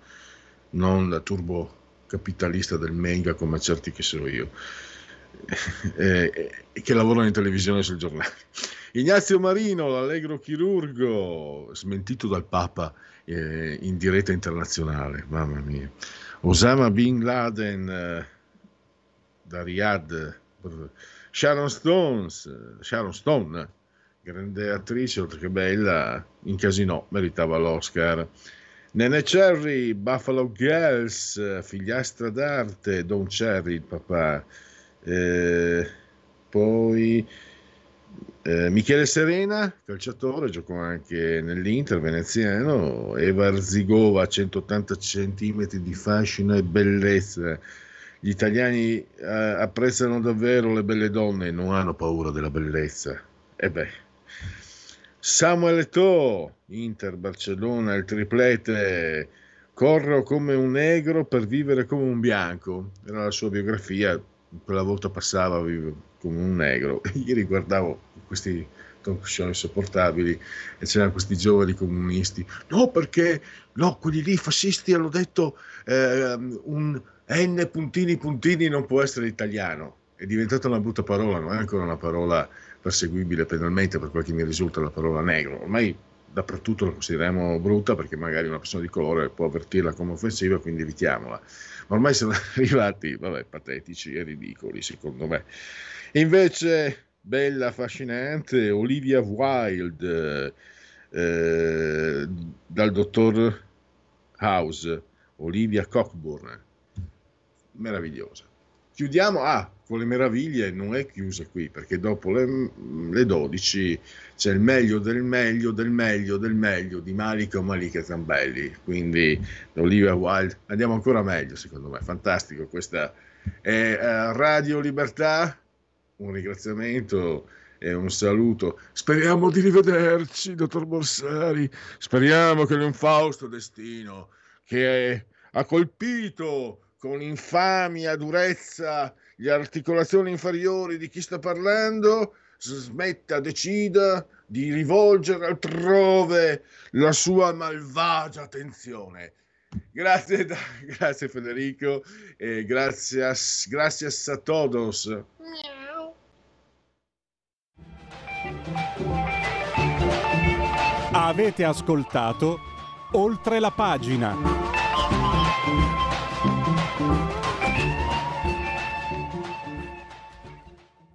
non la turbo capitalista del mega come certi che so io, e, e che lavorano in televisione sul giornale. Ignazio Marino, l'allegro chirurgo, smentito dal Papa eh, in diretta internazionale, mamma mia. Osama Bin Laden eh, da Riyadh, Sharon Stones, Sharon Stone, grande attrice, oltre che bella, incasinò, meritava l'Oscar. Nene Cherry, Buffalo Girls, figliastra d'arte, Don Cherry, il papà. Eh, poi eh, Michele Serena, calciatore, giocò anche nell'Inter veneziano. Eva Arzigova, 180 cm di fascino e bellezza. Gli italiani eh, apprezzano davvero le belle donne non hanno paura della bellezza. E beh, Samuel Eto'o, Inter, Barcellona, il triplete, corro come un negro per vivere come un bianco, era la sua biografia, quella volta passava come un negro. Ieri guardavo questi show insopportabili e c'erano questi giovani comunisti. No, perché no, quelli lì fascisti hanno detto eh, un N puntini puntini non può essere italiano. È diventata una brutta parola, non è ancora una parola perseguibile penalmente per quel che mi risulta la parola negro. Ormai dappertutto la consideriamo brutta perché magari una persona di colore può avvertirla come offensiva, quindi evitiamola. Ma ormai sono arrivati, vabbè, patetici e ridicoli secondo me. Invece, bella, affascinante, Olivia Wilde, eh, dal dottor House, Olivia Cockburn, meravigliosa. Chiudiamo, ah, con le meraviglie non è chiusa qui, perché dopo le, le 12 c'è il meglio del meglio del meglio del meglio di Malika o Malika Zambelli, quindi Olivia Wilde, andiamo ancora meglio secondo me, fantastico, questa. È uh, Radio Libertà, un ringraziamento e un saluto, speriamo di rivederci, dottor Borsari, speriamo che l'infausto destino che ha colpito con infamia, durezza, le articolazioni inferiori di chi sta parlando, smetta, decida di rivolgere altrove la sua malvagia attenzione. Grazie, grazie Federico e grazie, grazie a todos. Avete ascoltato oltre la pagina.